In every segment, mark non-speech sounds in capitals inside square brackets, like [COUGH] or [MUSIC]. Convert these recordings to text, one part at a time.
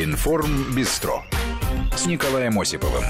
Информ Бистро с Николаем Осиповым.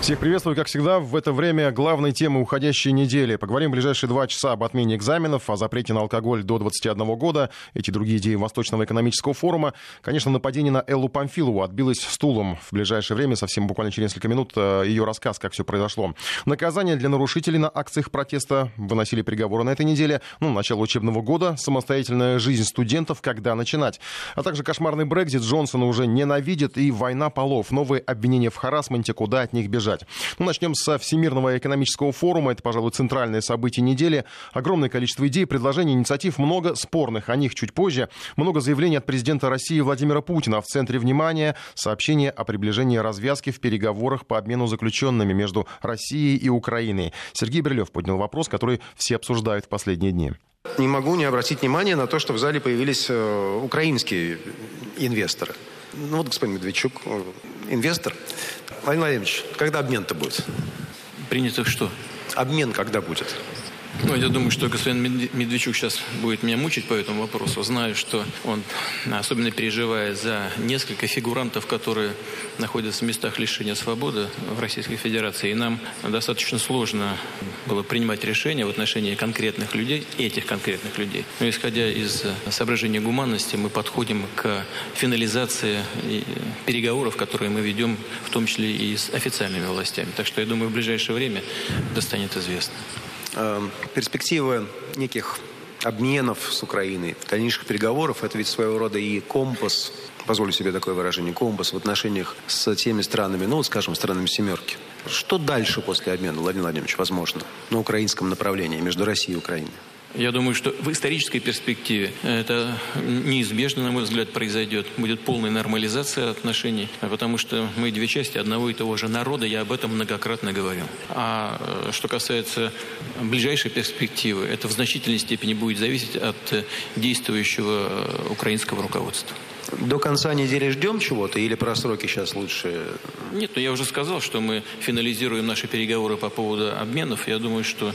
Всех приветствую, как всегда, в это время главной темы уходящей недели. Поговорим в ближайшие два часа об отмене экзаменов, о запрете на алкоголь до 21 года, эти другие идеи Восточного экономического форума. Конечно, нападение на Эллу Памфилову отбилось стулом. В ближайшее время, совсем буквально через несколько минут, э, ее рассказ, как все произошло. Наказание для нарушителей на акциях протеста выносили приговоры на этой неделе. Ну, начало учебного года, самостоятельная жизнь студентов, когда начинать. А также кошмарный Брекзит Джонсона уже ненавидит и война полов. Новые обвинения в харасменте, куда от них бежать обсуждать. Ну, начнем со Всемирного экономического форума. Это, пожалуй, центральное событие недели. Огромное количество идей, предложений, инициатив, много спорных. О них чуть позже. Много заявлений от президента России Владимира Путина. В центре внимания сообщение о приближении развязки в переговорах по обмену заключенными между Россией и Украиной. Сергей Брилев поднял вопрос, который все обсуждают в последние дни. Не могу не обратить внимание на то, что в зале появились э, украинские инвесторы. Ну вот господин Медведчук, э, инвестор. Владимир Владимирович, когда обмен-то будет? Принято что? Обмен когда будет? Ну, я думаю, что господин Медведчук сейчас будет меня мучить по этому вопросу. Знаю, что он особенно переживает за несколько фигурантов, которые находятся в местах лишения свободы в Российской Федерации. И нам достаточно сложно было принимать решения в отношении конкретных людей, этих конкретных людей. Но исходя из соображения гуманности, мы подходим к финализации переговоров, которые мы ведем, в том числе и с официальными властями. Так что я думаю, в ближайшее время это станет известно. Эм, перспективы неких обменов с Украиной, дальнейших переговоров, это ведь своего рода и компас, позволю себе такое выражение, компас в отношениях с теми странами, ну, скажем, странами «семерки». Что дальше после обмена, Владимир Владимирович, возможно, на украинском направлении между Россией и Украиной? Я думаю, что в исторической перспективе это неизбежно, на мой взгляд, произойдет. Будет полная нормализация отношений, потому что мы две части одного и того же народа, я об этом многократно говорил. А э, что касается ближайшей перспективы, это в значительной степени будет зависеть от действующего э, украинского руководства. До конца недели ждем чего-то или про сроки сейчас лучше? Нет, ну я уже сказал, что мы финализируем наши переговоры по поводу обменов. Я думаю, что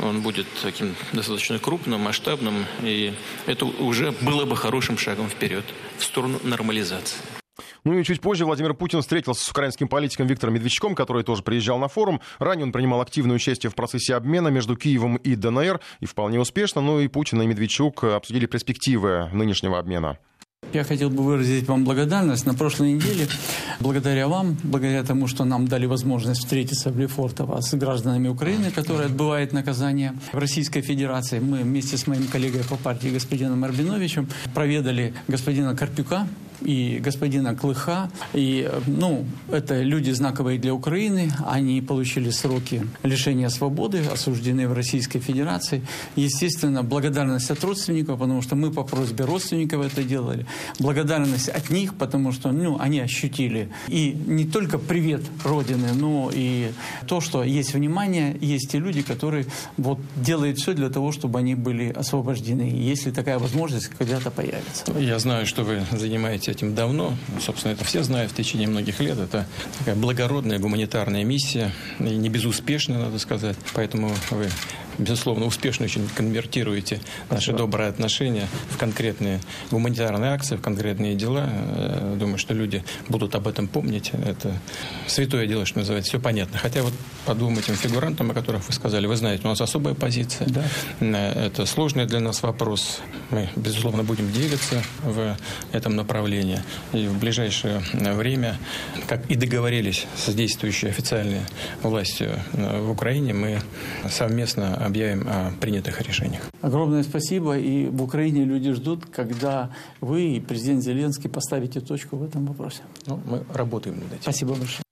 он будет таким достаточно крупным, масштабным. И это уже было бы хорошим шагом вперед в сторону нормализации. Ну и чуть позже Владимир Путин встретился с украинским политиком Виктором Медведчуком, который тоже приезжал на форум. Ранее он принимал активное участие в процессе обмена между Киевом и ДНР, и вполне успешно. Ну и Путин и Медведчук обсудили перспективы нынешнего обмена. Я хотел бы выразить вам благодарность. На прошлой неделе, благодаря вам, благодаря тому, что нам дали возможность встретиться в Лефортово с гражданами Украины, которые отбывают наказание в Российской Федерации, мы вместе с моим коллегой по партии господином Арбиновичем проведали господина Карпюка, и господина Клыха. И, ну, это люди знаковые для Украины. Они получили сроки лишения свободы, осуждены в Российской Федерации. Естественно, благодарность от родственников, потому что мы по просьбе родственников это делали. Благодарность от них, потому что, ну, они ощутили и не только привет Родины, но и то, что есть внимание, есть те люди, которые вот делают все для того, чтобы они были освобождены. Если такая возможность когда-то появится. Я знаю, что вы занимаетесь занимаетесь этим давно. Собственно, это все знают в течение многих лет. Это такая благородная гуманитарная миссия. И не безуспешная, надо сказать. Поэтому вы безусловно, успешно очень конвертируете наши добрые отношения в конкретные гуманитарные акции, в конкретные дела. Э, думаю, что люди будут об этом помнить. Это святое дело, что называется. Все понятно. Хотя вот по двум этим фигурантам, о которых вы сказали, вы знаете, у нас особая позиция. Да. Э, это сложный для нас вопрос. Мы, безусловно, будем двигаться в этом направлении. И в ближайшее время, как и договорились с действующей официальной властью э, в Украине, мы совместно объявим о принятых решениях. Огромное спасибо. И в Украине люди ждут, когда вы и президент Зеленский поставите точку в этом вопросе. Ну, мы работаем над этим. Спасибо большое.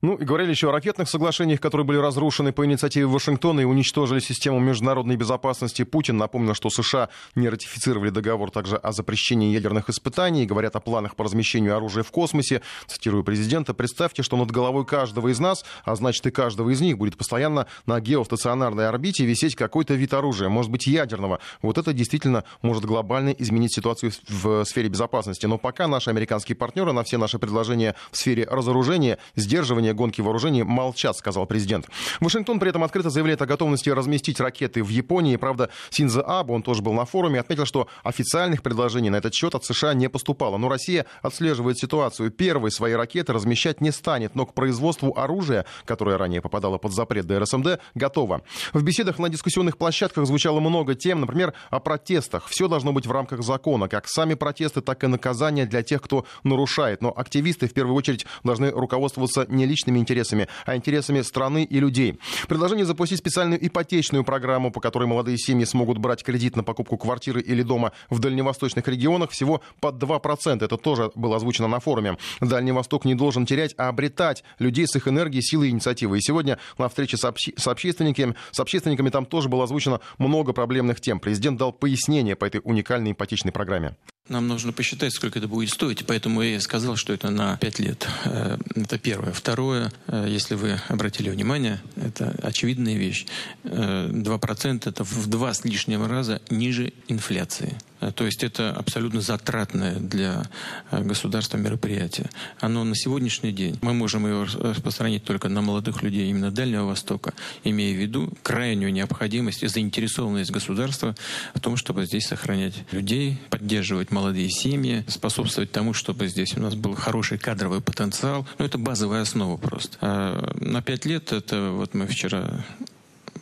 Ну и говорили еще о ракетных соглашениях, которые были разрушены по инициативе Вашингтона и уничтожили систему международной безопасности. Путин напомнил, что США не ратифицировали договор также о запрещении ядерных испытаний. Говорят о планах по размещению оружия в космосе. Цитирую президента. Представьте, что над головой каждого из нас, а значит и каждого из них, будет постоянно на геостационарной орбите висеть какой-то вид оружия, может быть ядерного. Вот это действительно может глобально изменить ситуацию в сфере безопасности. Но пока наши американские партнеры на все наши предложения в сфере разоружения, сдерживания продолжения гонки вооружений молчат, сказал президент. Вашингтон при этом открыто заявляет о готовности разместить ракеты в Японии. Правда, Синза Абу, он тоже был на форуме, отметил, что официальных предложений на этот счет от США не поступало. Но Россия отслеживает ситуацию. Первые свои ракеты размещать не станет, но к производству оружия, которое ранее попадало под запрет ДРСМД, готово. В беседах на дискуссионных площадках звучало много тем, например, о протестах. Все должно быть в рамках закона, как сами протесты, так и наказания для тех, кто нарушает. Но активисты в первую очередь должны руководствоваться не личными интересами, а интересами страны и людей. Предложение запустить специальную ипотечную программу, по которой молодые семьи смогут брать кредит на покупку квартиры или дома в дальневосточных регионах всего под 2%. Это тоже было озвучено на форуме. Дальний Восток не должен терять, а обретать людей с их энергией, силой и инициативой. И сегодня на встрече с, общ... с, общественниками, с общественниками там тоже было озвучено много проблемных тем. Президент дал пояснение по этой уникальной ипотечной программе. Нам нужно посчитать, сколько это будет стоить, поэтому я сказал, что это на 5 лет. Э, это первое. Второе, э, если вы обратили внимание, это очевидная вещь. 2% э, это в два с лишним раза ниже инфляции. То есть это абсолютно затратное для государства мероприятие. Оно на сегодняшний день, мы можем его распространить только на молодых людей именно Дальнего Востока, имея в виду крайнюю необходимость и заинтересованность государства в том, чтобы здесь сохранять людей, поддерживать молодые семьи, способствовать тому, чтобы здесь у нас был хороший кадровый потенциал. Ну, это базовая основа просто. А на пять лет это вот мы вчера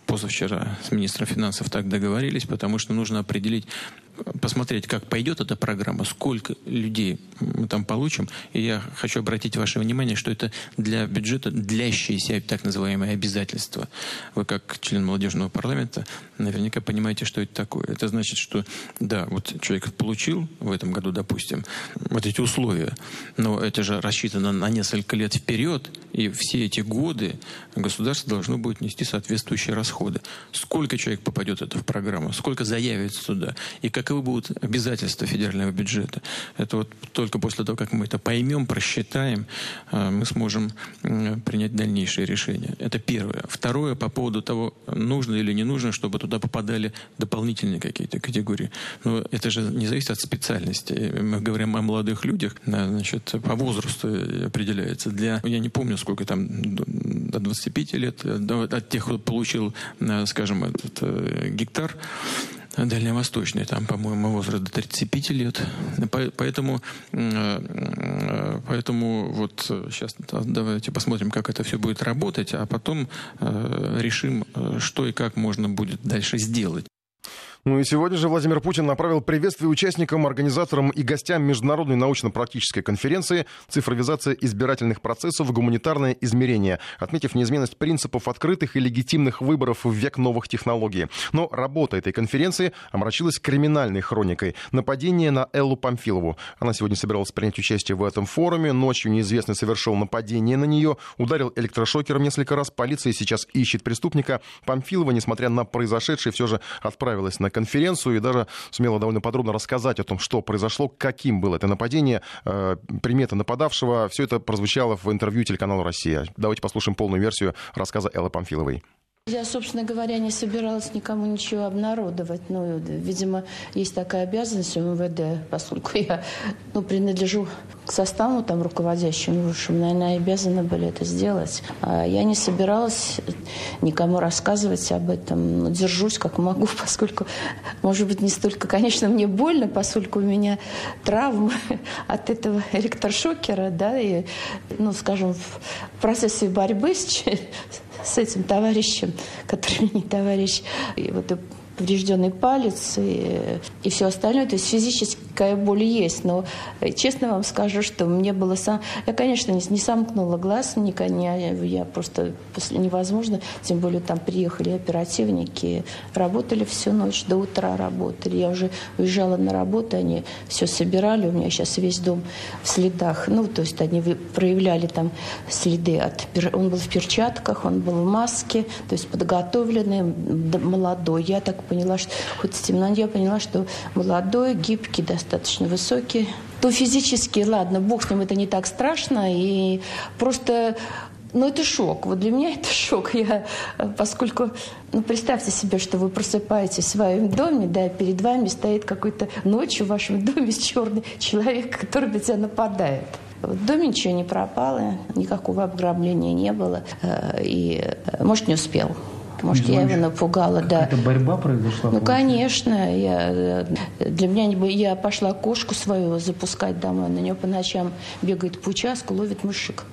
позавчера с министром финансов так договорились, потому что нужно определить посмотреть, как пойдет эта программа, сколько людей мы там получим. И я хочу обратить ваше внимание, что это для бюджета длящиеся так называемые обязательства. Вы как член молодежного парламента наверняка понимаете, что это такое. Это значит, что да, вот человек получил в этом году, допустим, вот эти условия, но это же рассчитано на несколько лет вперед, и все эти годы государство должно будет нести соответствующие расходы. Сколько человек попадет это в программу, сколько заявится туда, и как каковы будут обязательства федерального бюджета. Это вот только после того, как мы это поймем, просчитаем, э, мы сможем принять дальнейшие решения. Это первое. Второе, по поводу того, нужно или не нужно, чтобы туда попадали дополнительные какие-то категории. Но это же не зависит от специальности. Мы говорим о молодых людях, значит, по возрасту определяется. Для, я не помню, сколько там, до 25 лет, от тех, кто получил, скажем, этот э, гектар, дальневосточный, там, по-моему, возраст до 35 лет. Поэтому, э, поэтому вот сейчас давайте посмотрим, как это все будет работать, а потом э, решим, э, что и как можно будет дальше сделать. Ну и сегодня же Владимир Путин направил приветствие участникам, организаторам и гостям Международной научно-практической конференции «Цифровизация избирательных процессов. Гуманитарное измерение», отметив неизменность принципов открытых и легитимных выборов в век новых технологий. Но работа этой конференции омрачилась криминальной хроникой. Нападение на Эллу Памфилову. Она сегодня собиралась принять участие в этом форуме. Ночью неизвестный совершил нападение на нее, ударил электрошокером несколько раз. Полиция сейчас ищет преступника. Памфилова, несмотря на произошедшее, все же отправилась на конференцию и даже сумела довольно подробно рассказать о том, что произошло, каким было это нападение, э, приметы нападавшего. Все это прозвучало в интервью телеканалу «Россия». Давайте послушаем полную версию рассказа Эллы Памфиловой. Я, собственно говоря, не собиралась никому ничего обнародовать. Ну, видимо, есть такая обязанность у МВД, поскольку я ну, принадлежу к составу там руководящему, что, наверное, обязаны были это сделать. А я не собиралась никому рассказывать об этом. Но держусь как могу, [LAUGHS] поскольку, может быть, не столько, конечно, мне больно, поскольку у меня травма [LAUGHS] от этого электрошокера, да, и, ну, скажем, в процессе борьбы с, с этим товарищем, который [LAUGHS] не товарищ, и вот поврежденный палец и, и все остальное. То есть физическая боль есть, но э, честно вам скажу, что мне было сам... Я, конечно, не, не сомкнула глаз, не, не, я просто после невозможно, тем более там приехали оперативники, работали всю ночь, до утра работали. Я уже уезжала на работу, они все собирали, у меня сейчас весь дом в следах. Ну, то есть они проявляли там следы от... Он был в перчатках, он был в маске, то есть подготовленный, молодой. Я так поняла, что хоть темно, я поняла, что молодой, гибкий, достаточно высокий. То физически, ладно, бог с ним, это не так страшно, и просто ну, это шок. Вот для меня [LAUGHS] это шок. Я, поскольку, ну, представьте себе, что вы просыпаетесь в своем доме, да, перед вами стоит какой-то ночью в вашем доме [LAUGHS] черный человек, который на тебя нападает. В доме ничего не пропало, никакого обграбления не было. Э, и, э, может, не успел. Может, я его напугала, да. Это борьба произошла? Ну, конечно. Я, для меня я пошла кошку свою запускать домой. На нее по ночам бегает по участку, ловит мышек.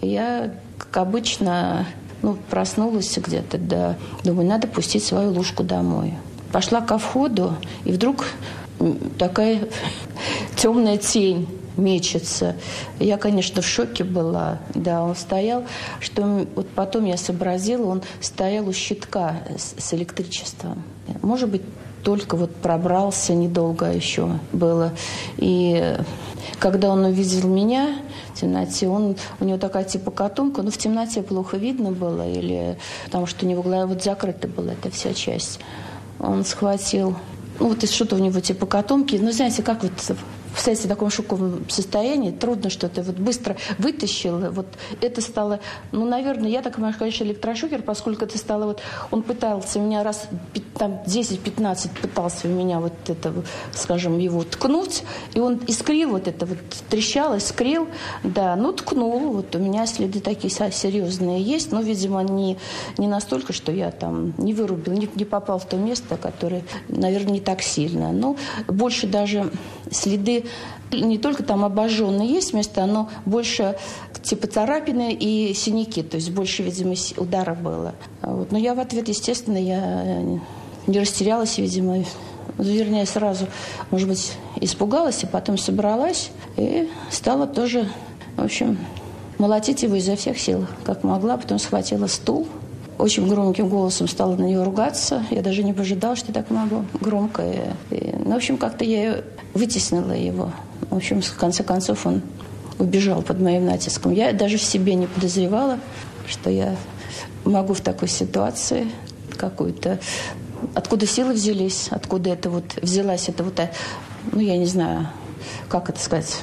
Я, как обычно, ну, проснулась где-то, да. Думаю, надо пустить свою лужку домой. Пошла ко входу, и вдруг такая [LAUGHS] темная тень мечется. Я, конечно, в шоке была. Да, он стоял, что вот потом я сообразила, он стоял у щитка с, с электричеством. Может быть, только вот пробрался недолго еще было. И когда он увидел меня в темноте, он, у него такая типа котомка, но в темноте плохо видно было, или потому что у него вот закрыта была эта вся часть. Он схватил ну, вот что-то у него типа котомки. Ну, знаете, как вот в таком шоковом состоянии, трудно что-то вот быстро вытащил. Вот это стало, ну, наверное, я так понимаю, конечно, электрошокер, поскольку это стало вот, он пытался меня раз там 10-15 пытался меня вот это, скажем, его ткнуть, и он искрил вот это вот, трещал, искрил, да, ну, ткнул, вот у меня следы такие серьезные есть, но, видимо, не, не настолько, что я там не вырубил, не, не попал в то место, которое, наверное, не так сильно, но больше даже следы не только там обожженные есть места, но больше типа царапины и синяки, то есть больше, видимо, удара было. Вот. Но я в ответ, естественно, я не растерялась, видимо, вернее, сразу, может быть, испугалась, и потом собралась и стала тоже, в общем, молотить его изо всех сил, как могла. Потом схватила стул, очень громким голосом стала на нее ругаться. Я даже не ожидала, что я так могу громко. И, и, ну, в общем, как-то я вытеснила его. В общем, в конце концов, он убежал под моим натиском. Я даже в себе не подозревала, что я могу в такой ситуации какую-то... Откуда силы взялись, откуда это вот взялась, это вот, ну, я не знаю, как это сказать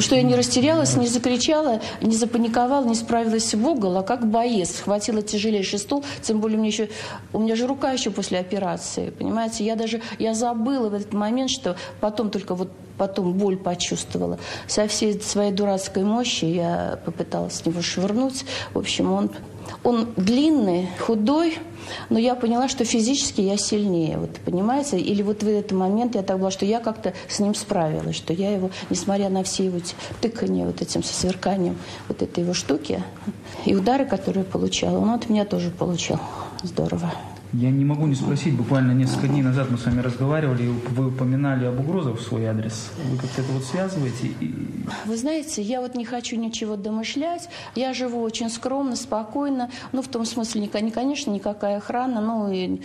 что я не растерялась, не закричала, не запаниковала, не справилась в угол, а как боец. Схватила тяжелейший стул, тем более мне еще, у меня же рука еще после операции, понимаете. Я даже, я забыла в этот момент, что потом только вот потом боль почувствовала. Со всей своей дурацкой мощи я попыталась с него швырнуть. В общем, он, он длинный, худой, но я поняла, что физически я сильнее, вот понимаете? Или вот в этот момент я так была, что я как-то с ним справилась, что я его, несмотря на все его тыкания вот этим со сверканием вот этой его штуки и удары, которые получала, он от меня тоже получал. Здорово. Я не могу не спросить, буквально несколько дней назад мы с вами разговаривали, вы упоминали об угрозах в свой адрес. Вы как-то это вот связываете? И... Вы знаете, я вот не хочу ничего домышлять. Я живу очень скромно, спокойно. Ну, в том смысле, не, конечно, никакая охрана, ну, и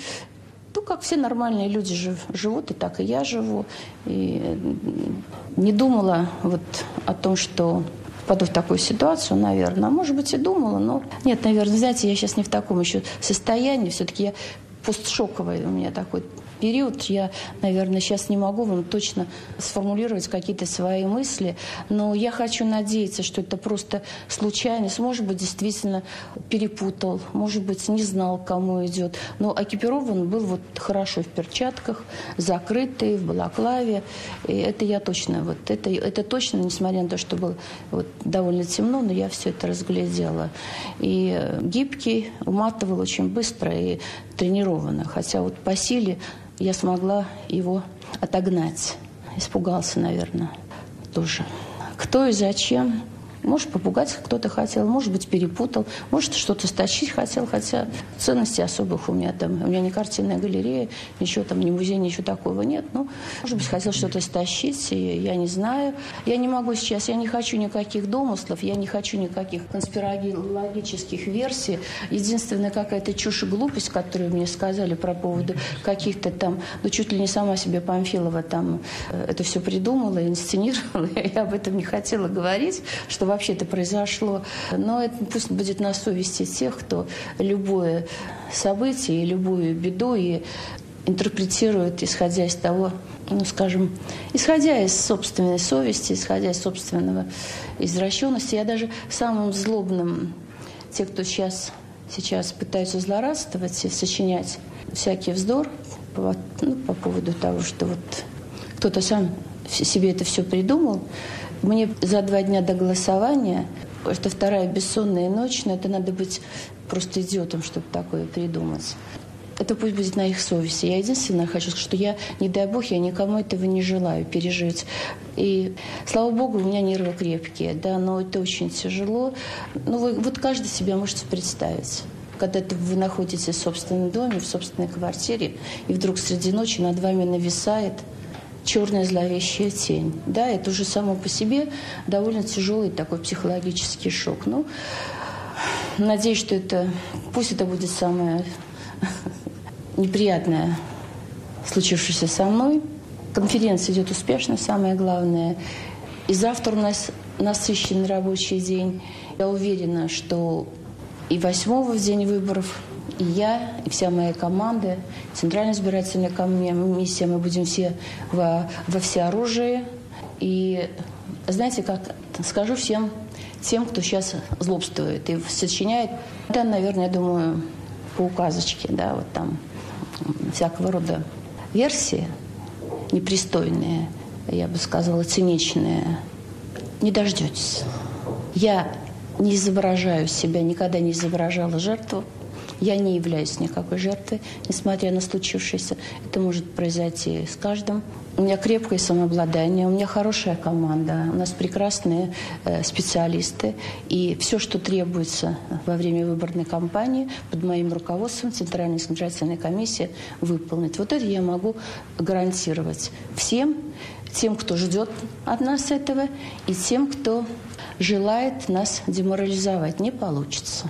ну, как все нормальные люди жив, живут, и так и я живу. И не думала вот о том, что впаду в такую ситуацию, наверное. Может быть, и думала, но... Нет, наверное, знаете, я сейчас не в таком еще состоянии. Все-таки я постшоковый у меня такой период. Я, наверное, сейчас не могу вам точно сформулировать какие-то свои мысли, но я хочу надеяться, что это просто случайность. Может быть, действительно перепутал, может быть, не знал, кому идет. Но экипирован был вот хорошо в перчатках, закрытый, в балаклаве. И это я точно, вот это, это точно, несмотря на то, что было вот довольно темно, но я все это разглядела. И гибкий, уматывал очень быстро и тренированно. Хотя вот по силе я смогла его отогнать. Испугался, наверное, тоже. Кто и зачем – может, попугать кто-то хотел, может быть, перепутал, может, что-то стащить хотел, хотя ценностей особых у меня там, у меня не картинная галерея, ничего там, ни музей, ничего такого нет. Ну, может быть, хотел что-то стащить, я не знаю. Я не могу сейчас, я не хочу никаких домыслов, я не хочу никаких конспирологических версий. Единственная какая-то чушь и глупость, которую мне сказали про поводу каких-то там, ну, чуть ли не сама себе Памфилова там э, это все придумала, инсценировала, [LAUGHS] я об этом не хотела говорить, что вообще это произошло. Но это пусть будет на совести тех, кто любое событие и любую беду и интерпретирует, исходя из того, ну, скажем, исходя из собственной совести, исходя из собственного извращенности. Я даже самым злобным, те, кто сейчас, сейчас пытаются злорадствовать и сочинять всякий вздор по, ну, по поводу того, что вот кто-то сам себе это все придумал. Мне за два дня до голосования, это вторая бессонная ночь, но это надо быть просто идиотом, чтобы такое придумать. Это пусть будет на их совести. Я единственное хочу сказать, что я, не дай бог, я никому этого не желаю пережить. И, слава богу, у меня нервы крепкие, да, но это очень тяжело. Ну, вы, вот каждый себя можете представить когда -то вы находитесь в собственном доме, в собственной квартире, и вдруг среди ночи над вами нависает черная зловещая тень. Да, это уже само по себе довольно тяжелый такой психологический шок. Ну, надеюсь, что это, пусть это будет самое [LAUGHS] неприятное, случившееся со мной. Конференция идет успешно, самое главное. И завтра у нас насыщенный рабочий день. Я уверена, что и восьмого в день выборов и я, и вся моя команда, Центральная избирательная комиссия, мы будем все во, во всеоружии. И знаете, как скажу всем тем, кто сейчас злобствует и сочиняет, да, наверное, я думаю, по указочке, да, вот там всякого рода версии непристойные, я бы сказала, циничные, не дождетесь. Я не изображаю себя, никогда не изображала жертву. Я не являюсь никакой жертвой, несмотря на случившееся. Это может произойти с каждым. У меня крепкое самообладание, у меня хорошая команда, у нас прекрасные э, специалисты. И все, что требуется во время выборной кампании, под моим руководством Центральная избирательная комиссия выполнит. Вот это я могу гарантировать всем, тем, кто ждет от нас этого, и тем, кто желает нас деморализовать. Не получится.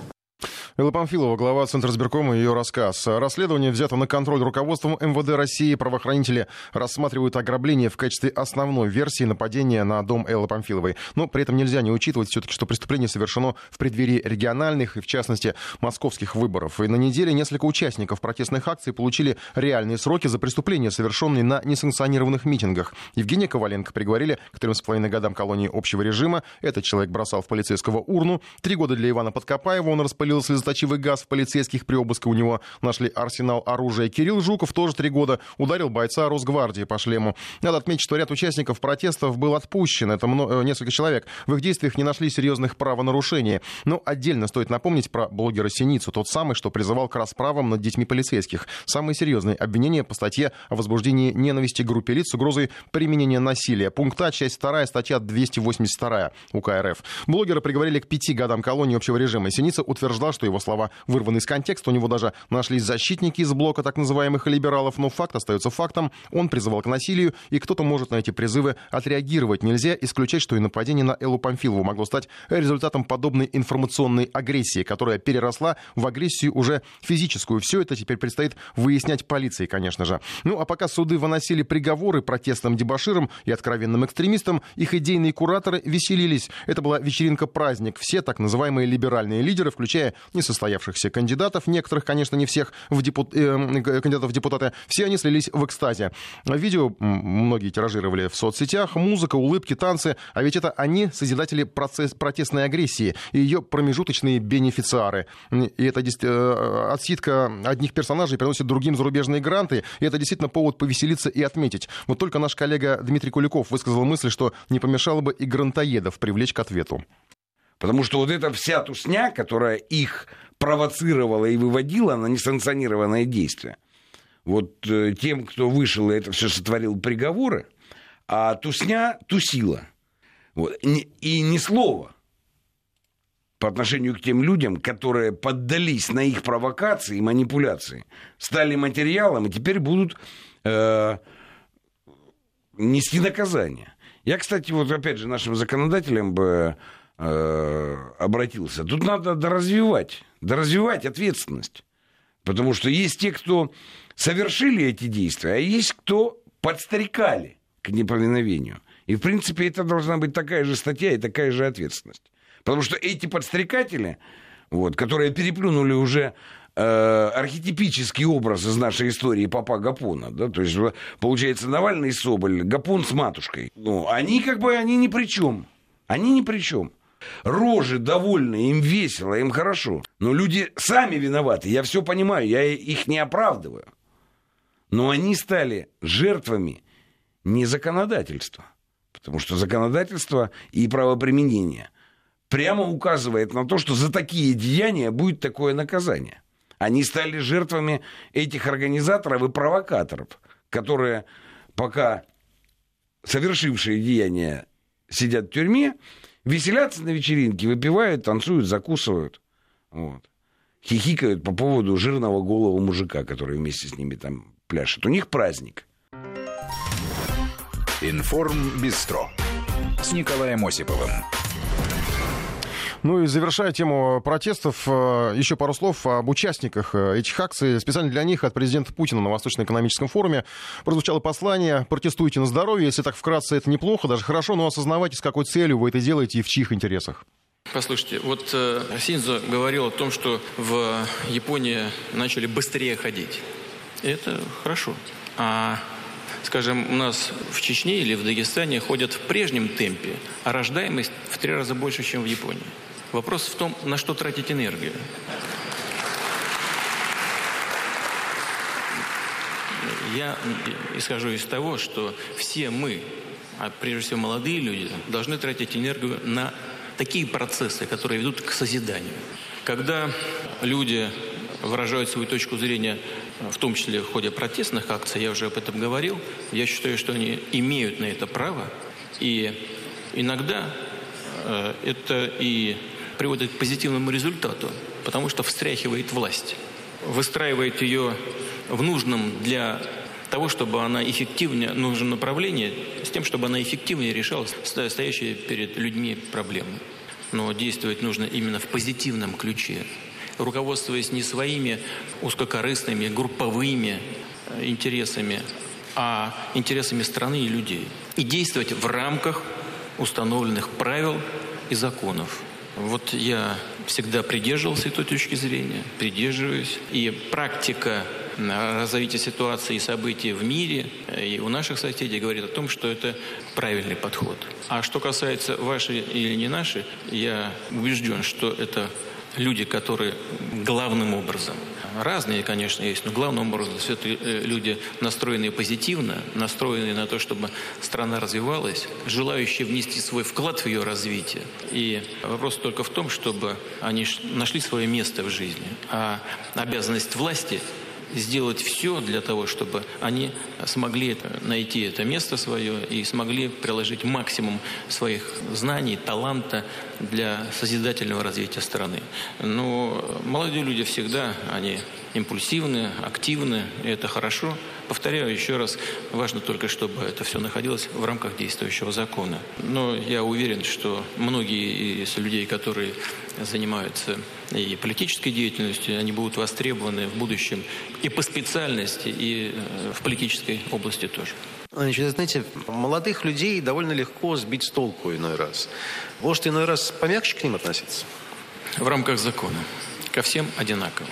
Элла Памфилова, глава Центра сберкома, ее рассказ. Расследование взято на контроль руководством МВД России. Правоохранители рассматривают ограбление в качестве основной версии нападения на дом Эллы Памфиловой. Но при этом нельзя не учитывать все-таки, что преступление совершено в преддверии региональных и, в частности, московских выборов. И на неделе несколько участников протестных акций получили реальные сроки за преступления, совершенные на несанкционированных митингах. Евгения Коваленко приговорили к трем с половиной годам колонии общего режима. Этот человек бросал в полицейского урну. Три года для Ивана Подкопаева он распылил слезы слезоточивый газ в полицейских. При обыске у него нашли арсенал оружия. Кирилл Жуков тоже три года ударил бойца Росгвардии по шлему. Надо отметить, что ряд участников протестов был отпущен. Это э, несколько человек. В их действиях не нашли серьезных правонарушений. Но отдельно стоит напомнить про блогера Синицу, тот самый, что призывал к расправам над детьми полицейских. Самые серьезные обвинения по статье о возбуждении ненависти группе лиц с угрозой применения насилия. Пункт А, часть 2, статья 282 УК РФ. Блогера приговорили к пяти годам колонии общего режима. Синица утверждал, что его его слова вырваны из контекста. У него даже нашлись защитники из блока так называемых либералов. Но факт остается фактом. Он призывал к насилию, и кто-то может на эти призывы отреагировать. Нельзя исключать, что и нападение на Эллу Памфилову могло стать результатом подобной информационной агрессии, которая переросла в агрессию уже физическую. Все это теперь предстоит выяснять полиции, конечно же. Ну, а пока суды выносили приговоры протестным дебаширам и откровенным экстремистам, их идейные кураторы веселились. Это была вечеринка-праздник. Все так называемые либеральные лидеры, включая не несостоявшихся кандидатов, некоторых, конечно, не всех, в депут... э, кандидатов в депутаты, все они слились в экстазе. Видео многие тиражировали в соцсетях, музыка, улыбки, танцы, а ведь это они созидатели процесс протестной агрессии и ее промежуточные бенефициары. И это э, отсидка одних персонажей приносит другим зарубежные гранты, и это действительно повод повеселиться и отметить. Вот только наш коллега Дмитрий Куликов высказал мысль, что не помешало бы и грантоедов привлечь к ответу. Потому что вот эта вся тусня, которая их провоцировала и выводила на несанкционированное действие, вот э, тем, кто вышел и это все сотворил приговоры, а тусня тусила. Вот. И ни слова по отношению к тем людям, которые поддались на их провокации и манипуляции, стали материалом и теперь будут э, нести наказание. Я, кстати, вот опять же нашим законодателям бы Э, обратился. Тут надо доразвивать, доразвивать ответственность. Потому что есть те, кто совершили эти действия, а есть кто подстрекали к неповиновению. И, в принципе, это должна быть такая же статья и такая же ответственность. Потому что эти подстрекатели, вот, которые переплюнули уже э, архетипический образ из нашей истории папа Гапона, да, то есть, получается, Навальный и Соболь, Гапон с матушкой, ну, они как бы, они ни при чем. Они ни при чем рожи довольны, им весело, им хорошо. Но люди сами виноваты, я все понимаю, я их не оправдываю. Но они стали жертвами не законодательство. Потому что законодательство и правоприменение прямо указывает на то, что за такие деяния будет такое наказание. Они стали жертвами этих организаторов и провокаторов, которые пока совершившие деяния сидят в тюрьме, веселятся на вечеринке, выпивают, танцуют, закусывают. Вот. Хихикают по поводу жирного голого мужика, который вместе с ними там пляшет. У них праздник. Информ Бистро с Николаем Осиповым. Ну и завершая тему протестов, э, еще пару слов об участниках э, этих акций. Специально для них от президента Путина на Восточно-экономическом форуме прозвучало послание «Протестуйте на здоровье». Если так вкратце, это неплохо, даже хорошо, но осознавайте, с какой целью вы это делаете и в чьих интересах. Послушайте, вот э, Синзо говорил о том, что в Японии начали быстрее ходить. И это хорошо. А скажем, у нас в Чечне или в Дагестане ходят в прежнем темпе, а рождаемость в три раза больше, чем в Японии. Вопрос в том, на что тратить энергию. Я исхожу из того, что все мы, а прежде всего молодые люди, должны тратить энергию на такие процессы, которые ведут к созиданию. Когда люди выражают свою точку зрения, в том числе в ходе протестных акций, я уже об этом говорил, я считаю, что они имеют на это право. И иногда э, это и приводит к позитивному результату, потому что встряхивает власть, выстраивает ее в нужном для того, чтобы она эффективнее, нужном направлении, с тем, чтобы она эффективнее решала стоящие перед людьми проблемы. Но действовать нужно именно в позитивном ключе, руководствуясь не своими узкокорыстными, групповыми э, интересами, а интересами страны и людей. И действовать в рамках установленных правил и законов. Вот я всегда придерживался этой точки зрения, придерживаюсь. И практика развития ситуации и событий в мире э, и у наших соседей говорит о том, что это правильный подход. А что касается вашей или не нашей, я убежден, что это люди, которые главным образом разные, конечно, есть, но главным образом все это э, люди, настроенные позитивно, настроенные на то, чтобы страна развивалась, желающие внести свой вклад в ее развитие. И вопрос только в том, чтобы они нашли свое место в жизни. А обязанность власти сделать все для того, чтобы они смогли найти это место свое и смогли приложить максимум своих знаний, таланта для созидательного развития страны. Но молодые люди всегда, они импульсивны, активны, и это хорошо. Повторяю еще раз, важно только, чтобы это все находилось в рамках действующего закона. Но я уверен, что многие из людей, которые занимаются и политической деятельностью, они будут востребованы в будущем и по специальности, и э, в политической области тоже. Значит, знаете, молодых людей довольно легко сбить с толку иной раз. Может, иной раз помягче к ним относиться? В рамках закона. Ко всем одинаково.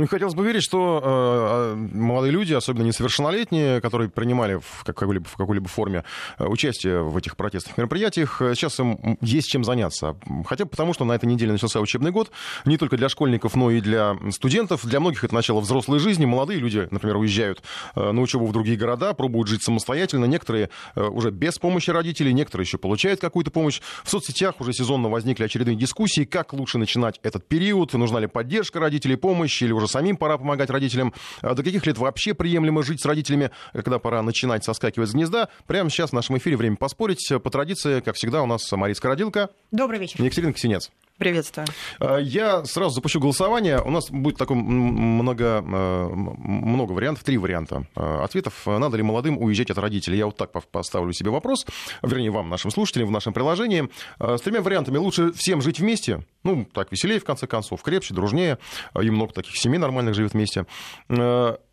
Ну, хотелось бы верить, что э, молодые люди, особенно несовершеннолетние, которые принимали в какой-либо, в какой-либо форме э, участие в этих протестных мероприятиях, э, сейчас им есть чем заняться. Хотя бы потому, что на этой неделе начался учебный год, не только для школьников, но и для студентов. Для многих это начало взрослой жизни. Молодые люди, например, уезжают э, на учебу в другие города, пробуют жить самостоятельно. Некоторые уже без помощи родителей, некоторые еще получают какую-то помощь. В соцсетях уже сезонно возникли очередные дискуссии, как лучше начинать этот период, нужна ли поддержка родителей, помощь или уже самим пора помогать родителям. А до каких лет вообще приемлемо жить с родителями, когда пора начинать соскакивать с гнезда? Прямо сейчас в нашем эфире время поспорить. По традиции, как всегда, у нас Мария Скородилка. Добрый вечер. Екатерина Ксенец. Приветствую. А, я сразу запущу голосование. У нас будет такой много, э, много вариантов, три варианта э, ответов. Надо ли молодым уезжать от родителей? Я вот так поставлю себе вопрос, вернее, вам, нашим слушателям, в нашем приложении. С тремя вариантами. Лучше всем жить вместе, ну, так веселее, в конце концов, крепче, дружнее. И много таких семей нормальных живет вместе.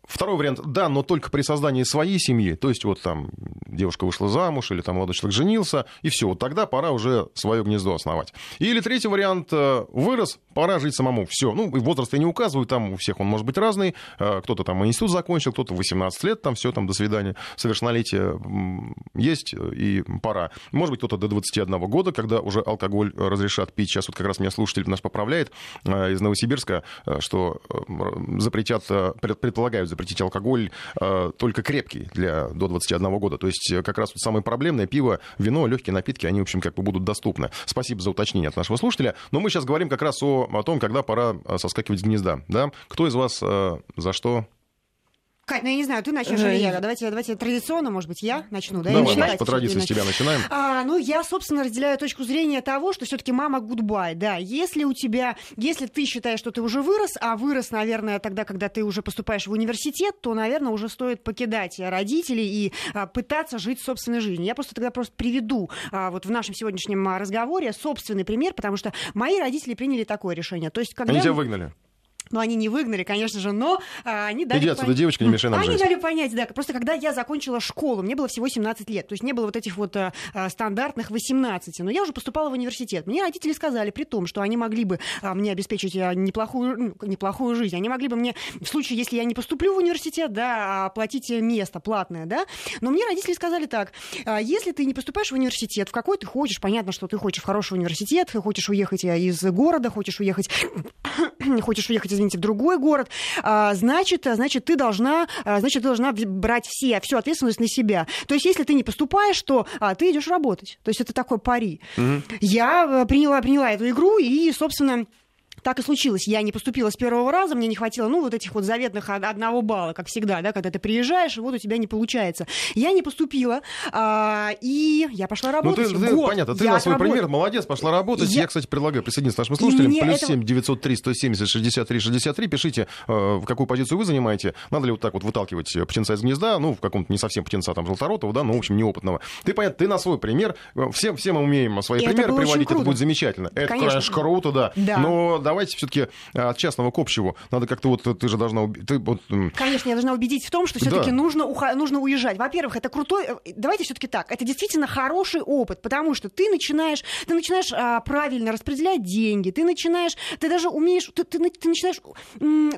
Второй вариант, да, но только при создании своей семьи, то есть вот там девушка вышла замуж или там молодой человек женился, и все, вот тогда пора уже свое гнездо основать. Или третий вариант, э, вырос, пора жить самому, все. Ну, возраст я не указываю, там у всех он может быть разный, э, кто-то там институт закончил, кто-то 18 лет, там все, там до свидания, совершеннолетие есть и пора. Может быть, кто-то до 21 года, когда уже алкоголь разрешат пить. Сейчас вот как раз меня слушатель наш поправляет э, из Новосибирска, что запретят, предполагают запретить алкоголь э, только крепкий для до 21 года. То есть э, как раз вот самое проблемное пиво, вино, легкие напитки, они, в общем, как бы будут доступны. Спасибо за уточнение от нашего слушателя. Но мы сейчас говорим как раз о, о том, когда пора э, соскакивать с гнезда. Да? Кто из вас э, за что Кать, ну я не знаю, ты начнешь или я. Давайте, давайте традиционно, может быть, я начну. Да? Давай, Маш, по традиции с тебя начинаем. А, ну, я, собственно, разделяю точку зрения того, что все-таки мама гудбай, да. Если у тебя, если ты считаешь, что ты уже вырос, а вырос, наверное, тогда, когда ты уже поступаешь в университет, то, наверное, уже стоит покидать родителей и а, пытаться жить собственной жизнью. Я просто тогда просто приведу а, вот в нашем сегодняшнем разговоре собственный пример, потому что мои родители приняли такое решение. То есть, когда... Они тебя выгнали. Ну, они не выгнали, конечно же, но а, они дали... Иди отсюда, пон- девочка, не мешай нам Они жить. дали понять, да. Просто когда я закончила школу, мне было всего 17 лет. То есть не было вот этих вот а, а, стандартных 18. Но я уже поступала в университет. Мне родители сказали, при том, что они могли бы а, мне обеспечить а, неплохую, ну, неплохую жизнь. Они могли бы мне, в случае, если я не поступлю в университет, да, оплатить место платное, да. Но мне родители сказали так. а, Если ты не поступаешь в университет, в какой ты хочешь, понятно, что ты хочешь в хороший университет, хочешь уехать а, из города, хочешь уехать, [COUGHS] хочешь уехать, извините, в другой город, а, значит, а, значит, ты должна, а, значит, ты должна брать все, всю ответственность на себя. То есть, если ты не поступаешь, то а, ты идешь работать. То есть, это такой пари. Я э, приняла, приняла эту игру и, собственно, так и случилось. Я не поступила с первого раза, мне не хватило, ну, вот этих вот заветных од- одного балла, как всегда, да, когда ты приезжаешь, и вот у тебя не получается. Я не поступила, а, и я пошла Ну, работать. ты, ты- Год понятно, ты на свой отработала. пример молодец, пошла работать. Я, Я- кстати, предлагаю присоединиться к нашим слушателям. мне Плюс этого- 7 903 170 63 63. Пишите, э, в какую позицию вы занимаете. Надо ли вот так вот выталкивать э, птенца из гнезда, ну, в каком-то не совсем птенца, там, желторотого, да, ну, в общем, неопытного. Ты, понятно, ты на свой пример, э, все, все мы умеем свои это примеры приводить, это будет замечательно. Это, конечно, круто, да. Да. Но давайте все-таки от частного к общему. Надо как-то вот, ты же должна... Ты, вот, Конечно, я должна убедить в том, что все-таки Да. нужно, уха- нужно уезжать. Во-первых, это крутой. э, Давайте все-таки так. Это действительно хороший опыт, потому что ты начинаешь, ты начинаешь а, правильно распределять деньги, ты начинаешь, ты даже умеешь, ты, ты, ты начинаешь,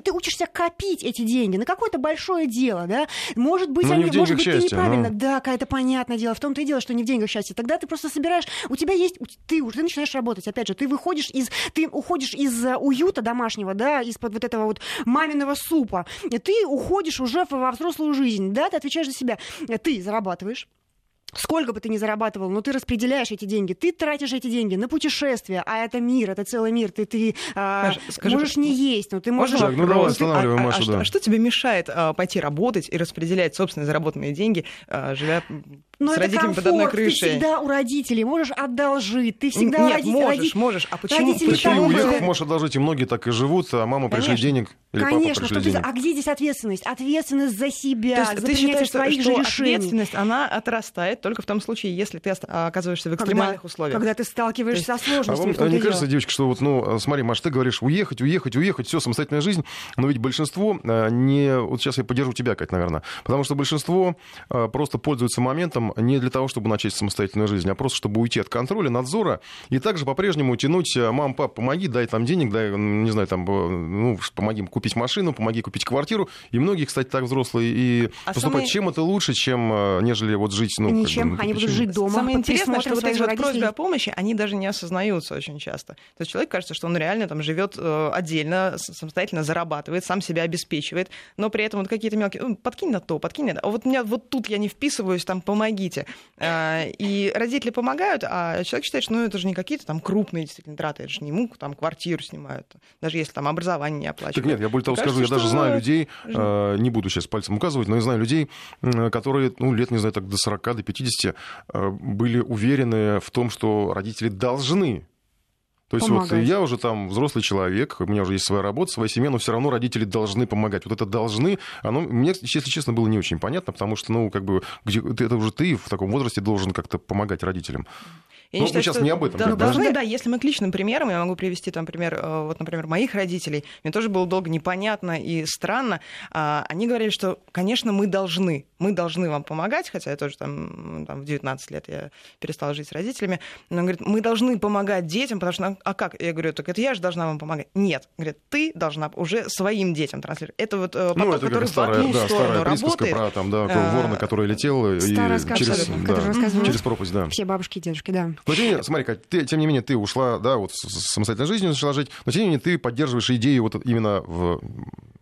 ты учишься копить эти деньги на какое-то большое дело, да? Может быть, Ну, не они, может быть, ты счастье, неправильно. но- Да, это понятное дело. В том-то и дело, что не в деньгах счастье. Тогда ты просто собираешь, у тебя есть, ты уже ты начинаешь работать. Опять же, ты выходишь из, ты уходишь из э, уюта домашнего, да, из-под вот этого вот маминого супа. Ты уходишь уже во взрослую жизнь, да, ты отвечаешь за себя. Ты зарабатываешь. Сколько бы ты ни зарабатывал, но ты распределяешь эти деньги, ты тратишь эти деньги на путешествия, а это мир, это целый мир, ты, ты а, Скажи- можешь не есть, но ты можешь... Так, ну давай останавливаем а, а- Машу, а что, да. а что тебе мешает а, пойти работать и распределять собственные заработанные деньги, а, живя Но с это родителями комфорт, под одной ты крышей? всегда у родителей, можешь одолжить, ты всегда Нет, роди- можешь, роди- можешь. А почему? родители почему ты, бы- уехав, что- можешь одолжить, и многие так и живут, а мама пришли Конечно. денег, или папа Конечно, пришли что ты, денег. а где здесь ответственность? Ответственность за себя, То за есть ты принятие считаешь, что, своих что же решений. ответственность, она отрастает только в том случае, если ты оста- оказываешься в Когда, экстремальных условиях? когда ты сталкиваешься со А сложностями. вам в том-то не и кажется, дело. девочка, что вот, ну, смотри, Маш, ты говоришь, уехать, уехать, уехать, все, самостоятельная жизнь, но ведь большинство э, не... Вот сейчас я поддержу тебя, Кать, наверное, потому что большинство просто пользуются моментом не для того, чтобы начать самостоятельную жизнь, а просто чтобы уйти от контроля, надзора, и также по-прежнему тянуть, мам, пап, помоги, дай там денег, дай, не знаю, там, ну, помоги купить машину, помоги купить квартиру, и многие, кстати, так взрослые и А поступают. самое- Чем это лучше, чем, нежели вот жить, ну, Ничем, на они будут жить дома. Самое интересное, что вот эти вот просьбы о помощи, они даже не осознаются очень часто. То есть человек кажется, что он реально там живет э, отдельно, самостоятельно зарабатывает, сам себя обеспечивает, но при этом вот какие-то мелкие, «Ну, подкинь на то, подкинь на это. А вот меня вот тут я не вписываюсь, там помогите. А, И родители помогают, а человек считает, что ну, это же не какие-то там крупные действительно траты, это же не ему там квартиру снимают, даже если там образование не оплачивают. Так нет, я более того Кажется, скажу, я даже знаю людей, э, не буду сейчас пальцем указывать, но я знаю людей, которые, ну, лет, не знаю, так до 40, до 50, э, были уверены в том, что родители должны. То есть вот Помогать. я уже там взрослый человек, у меня уже есть своя работа, своя семья, но все равно родители должны помогать. Вот это должны, оно мне, если честно, было не очень понятно, потому что, ну, как бы, где, это уже ты в таком возрасте должен как-то помогать родителям. Я Ну, считаю, мы сейчас что- не об этом, Да, как бы, должны, да? да, если мы к личным примерам, я могу привести, там, пример, э, вот, например, моих родителей. Мне тоже было долго непонятно и странно. А, Они говорили, что, конечно, мы должны, мы должны вам помогать, хотя я тоже там, там в 19 лет я перестала жить с родителями. Но он говорит, мы должны помогать детям, потому что, а как? Я говорю, так это я же должна вам помогать. Нет, говорит, ты должна уже своим детям транслировать. Это вот э, Ну, поток, это который как в старая, одну да, сторону старая работает. про там, да, А, ворона, который летел и Старая сказка, через, да, через пропасть, да. Все бабушки и дедушки, да. Но тем не менее, смотри, Кать, ты, тем не менее, ты ушла, да, вот самостоятельной жизнью начала жить, но тем не менее ты поддерживаешь идею вот именно в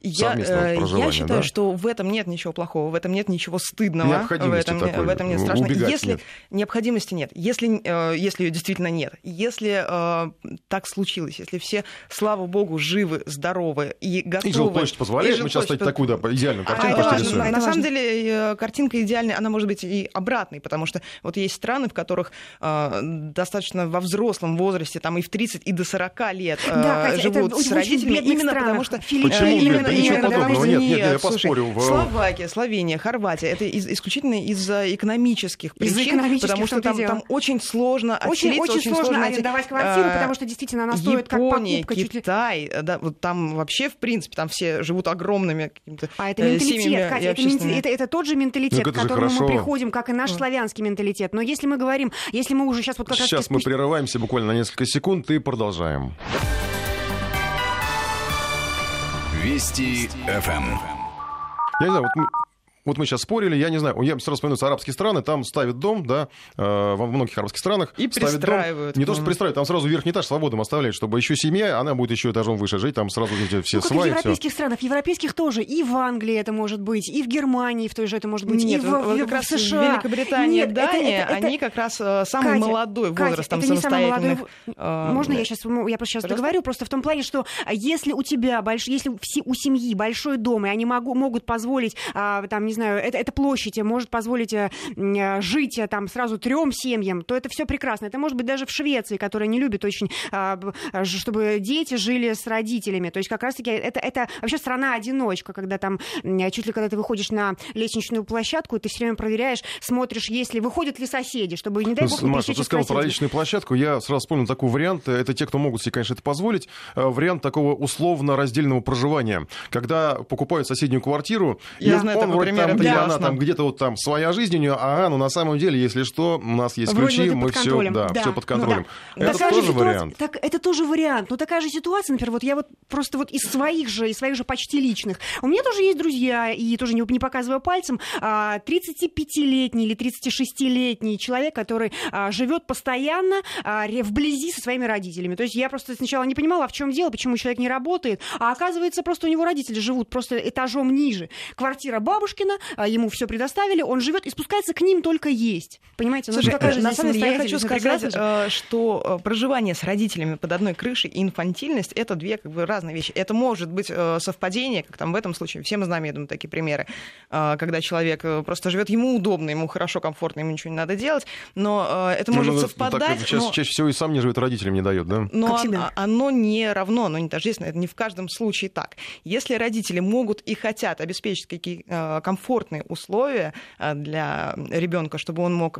Я, совместного э, проживания, я считаю, да? что в этом нет ничего плохого, в этом нет ничего стыдного, в Необходимости этом, такой, в этом нет страшного. Если нет. необходимости нет, если, э, если ее действительно нет, если э, так случилось, если все, слава богу, живы, здоровы и готовы... И жилплощадь позволяет, и мы сейчас, жилплощадь кстати, такую, да, идеальную А картинку это просто важно. На самом деле э, картинка идеальная, она может быть и обратной, потому что вот есть страны, в которых э, достаточно во взрослом возрасте, там и в 30, и до 40 лет э, Да, Катя, это живут очень с родителями, именно странах. потому что... Почему именно, бедных? Да ничего именно подобного. потому что- Нет, нет, я слушай, поспорю. В- Словакия, Словения, Хорватия, это из- исключительно из-за экономических причин, экономических, потому что там, там очень сложно Очень, отселиться, очень, сложно арендовать квартиру, э, потому что действительно она стоит как покупка. чуть ли- Китай, да, вот там вообще, в принципе, там все живут огромными какими-то А это э, менталитет, семьями Катя, это, это, это тот же менталитет, Ну, к это которому мы приходим, как и наш славянский менталитет. Но если мы говорим, если мы уже сейчас вот как раз... Сейчас мы прерываемся буквально на несколько секунд и продолжаем. Вести ФМ. Я не знаю, вот мы, вот мы сейчас спорили, я не знаю, я сразу вспоминаются арабские страны, там ставят дом, да, э, во многих арабских странах. И ставят дом. пристраивают. Не то, что пристраивают, там сразу верхний этаж свободным оставляют, чтобы еще семья, она будет еще этажом выше жить, там сразу все Ну, как в сваи, все. европейских странах. В европейских тоже. И в Англии это может быть, и в Германии в той же это может быть, Нет, и в, вот в- как в раз США. Великобритания, Нет, Дания, это- это- они как раз э, самый Катя, молодой Катя, возраст там это не самый молодой э, Можно я сейчас, я просто сейчас Пожалуйста. договорю, просто в том плане, что а, если у тебя больш... если все- у семьи большой дом, и они могу, могут позволить, а, там, не знаю, это, эта площадь может позволить м, а, жить там сразу трем семьям, то это все прекрасно. Это может быть даже в Швеции, которая не любит очень, а, а, чтобы дети жили с родителями. То есть как раз-таки это, это вообще страна-одиночка, когда там чуть ли когда ты выходишь на лестничную площадку, ты все время проверяешь, смотришь, если выходят ли соседи, чтобы, не дай бог, не Маша, ты сказал про личную площадку. Я сразу вспомнил такой вариант. Это те, кто могут себе, конечно, это позволить. Э, Вариант такого условно-раздельного проживания. Когда покупают соседнюю квартиру, Я и знаю он вроде пример, там, это или она там где-то вот там своя жизнь у нее, ага, но на самом деле, если что, у нас есть Вроде ключи, мы все, да, Да. все под Ну контролем. да. Это Такая же тоже ситуация- вариант. Так, это тоже вариант. Но такая же ситуация, например, вот я вот просто вот из своих же, из своих же почти личных. У меня тоже есть друзья, и тоже не, не показываю пальцем, а, 35-летний или 36-летний человек, который а, живет постоянно а, вблизи со своими родителями. То есть я просто сначала не понимала, а в чем дело, почему человек не работает, а оказывается, просто у него родители живут просто этажом ниже. Квартира бабушкина, а, ему все предоставили, он живет и спускается к ним только есть. Понимаете? Ну, Слушай, какая же на здесь самом деле я хочу сказать, же. э, что э, проживание с родителями под одной крышей и инфантильность это две как бы разные вещи. Это может быть э, совпадение, как там в этом случае. Все мы знаем, я думаю, такие примеры, э, когда человек э, просто живет, ему удобно, ему хорошо, комфортно, ему ничего не надо делать, но э, это Ну, может ну, так совпадать. чаще, но- чаще всего и сам не живет, родителям не дает, да? но Как он- всегда. оно не равно, оно не тождественно, это не в каждом случае так. Если родители могут и хотят обеспечить какие э, комфортные условия э, для ребенка, чтобы он мог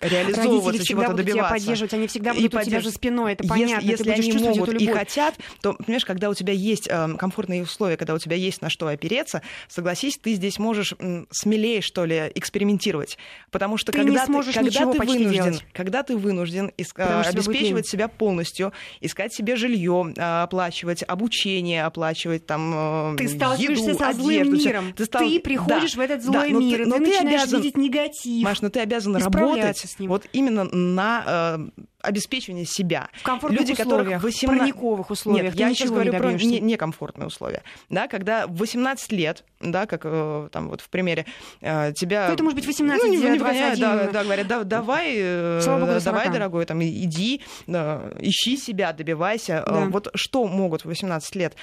реализовываться, чего-то будут тебя добиваться. поддерживать, они всегда И будут у тебя за спиной, это Если- понятно, Если, ты будешь они могут и хотят, то, понимаешь, когда у тебя есть э, комфортные условия, когда у тебя есть на что опереться, согласись, ты здесь можешь смелее, что ли, экспериментировать. Потому что Ты не когда, сможешь когда ничего ты вынужден, делать. когда ты вынужден иск- обеспечивать себя полностью, искать себе жилье, а, оплачивать обучение, оплачивать там э, Ты сталкиваешься еду, со злым одежду, миром. Ты, стал- приходишь Да, в этот да, злой но мир, ты, и но ты ты начинаешь обязан, видеть негатив. Маш, но ты обязан работать вот именно на э, обеспечивание себя. В комфортных Люди, условиях, 18 парниковых условиях. Нет, я сейчас говорю не про не- некомфортные условия. Да, когда в 18 лет, да, как э, там вот в примере, э, тебя... Ну, это может быть 18, ну, не, не 21. гоняют, да, да, говорят, да, давай, э, богу, давай, 40. дорогой, там, иди, да, ищи себя, добивайся. Да. Вот что могут в 18 лет,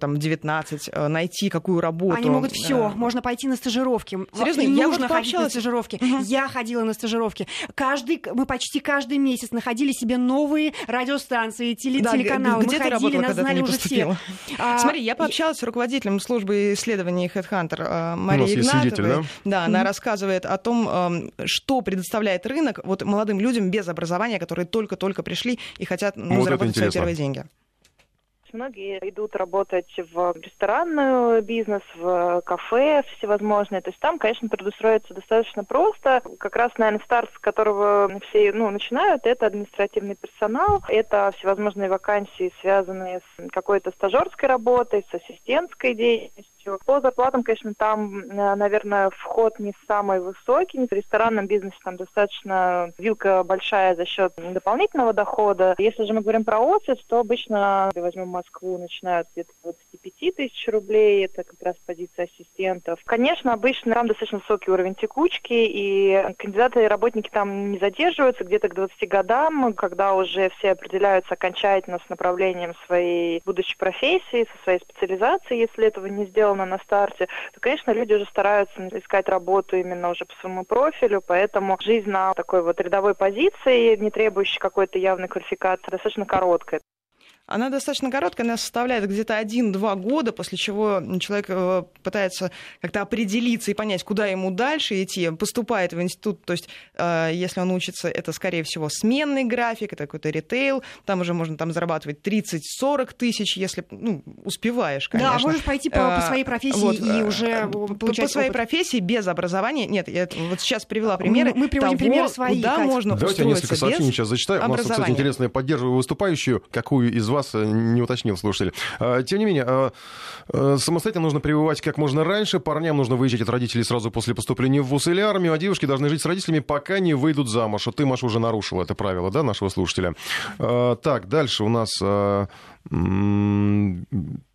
там, 19, э, найти какую работу? Они могут все. Можно пойти на стажировки. Серьезно, Им я нужно вот ходить на стажировки. Я ходила на стажировки. Каждый, мы почти каждый месяц находили себе новые радиостанции, теле- Да, телеканалы. где мы ты ходили, работала, нас знали уже поступила? все. А, Смотри, я пообщалась с руководителем службы исследований HeadHunter У Марией Игнатовой. свидетель, да? она рассказывает о том, что предоставляет рынок вот молодым людям без образования, которые только-только пришли и хотят ну, Вот это заработать свои первые деньги. Многие идут работать в ресторанный бизнес, в кафе всевозможные. То есть там, конечно, трудоустроиться достаточно просто. Как раз, наверное, старт, с которого все ну, начинают, это административный персонал, это всевозможные вакансии, связанные с какой-то стажерской работой, с ассистентской деятельностью. Помощью. По зарплатам, конечно, там, э, наверное, вход не самый высокий. В ресторанном бизнесе там достаточно вилка большая за счет дополнительного дохода. Если же мы говорим про офис, то обычно, возьмем Москву, начинают где-то 25 тысяч рублей. Это как раз позиция ассистентов. Конечно, обычно там достаточно высокий уровень текучки, и кандидаты и работники там не задерживаются где-то к 20 годам, когда уже все определяются окончательно с направлением своей будущей профессии, со своей специализацией, если этого не сделано на старте, то, конечно, люди уже стараются искать работу именно уже по своему профилю, поэтому жизнь на такой вот рядовой позиции, не требующей какой-то явной квалификации, достаточно короткая. Она достаточно короткая, она составляет где-то 1-2 года, после чего человек э, пытается как-то определиться и понять, куда ему дальше идти, поступает в институт, то есть э, если он учится, это, скорее всего, сменный график, это какой-то ритейл, там уже можно там зарабатывать 30-40 тысяч, если ну, успеваешь, конечно. Да, можешь пойти по, по своей профессии вот, и уже получать По своей опыт. профессии без образования. Нет, я вот сейчас привела примеры Мы, мы приводим того, примеры свои, куда Кать. можно Давайте я несколько сообщений сейчас зачитаю. У нас, кстати, интересно, я поддерживаю выступающую, какую из вас э, не уточнил слушатель. А, тем не менее, а, а, самостоятельно нужно прививать как можно раньше. Парням нужно выезжать от родителей сразу после поступления в ВУЗ или армию, а девушки должны жить с родителями, пока не выйдут замуж. Вот ты, Маша, уже нарушила это правило, да, нашего слушателя. Так, дальше у нас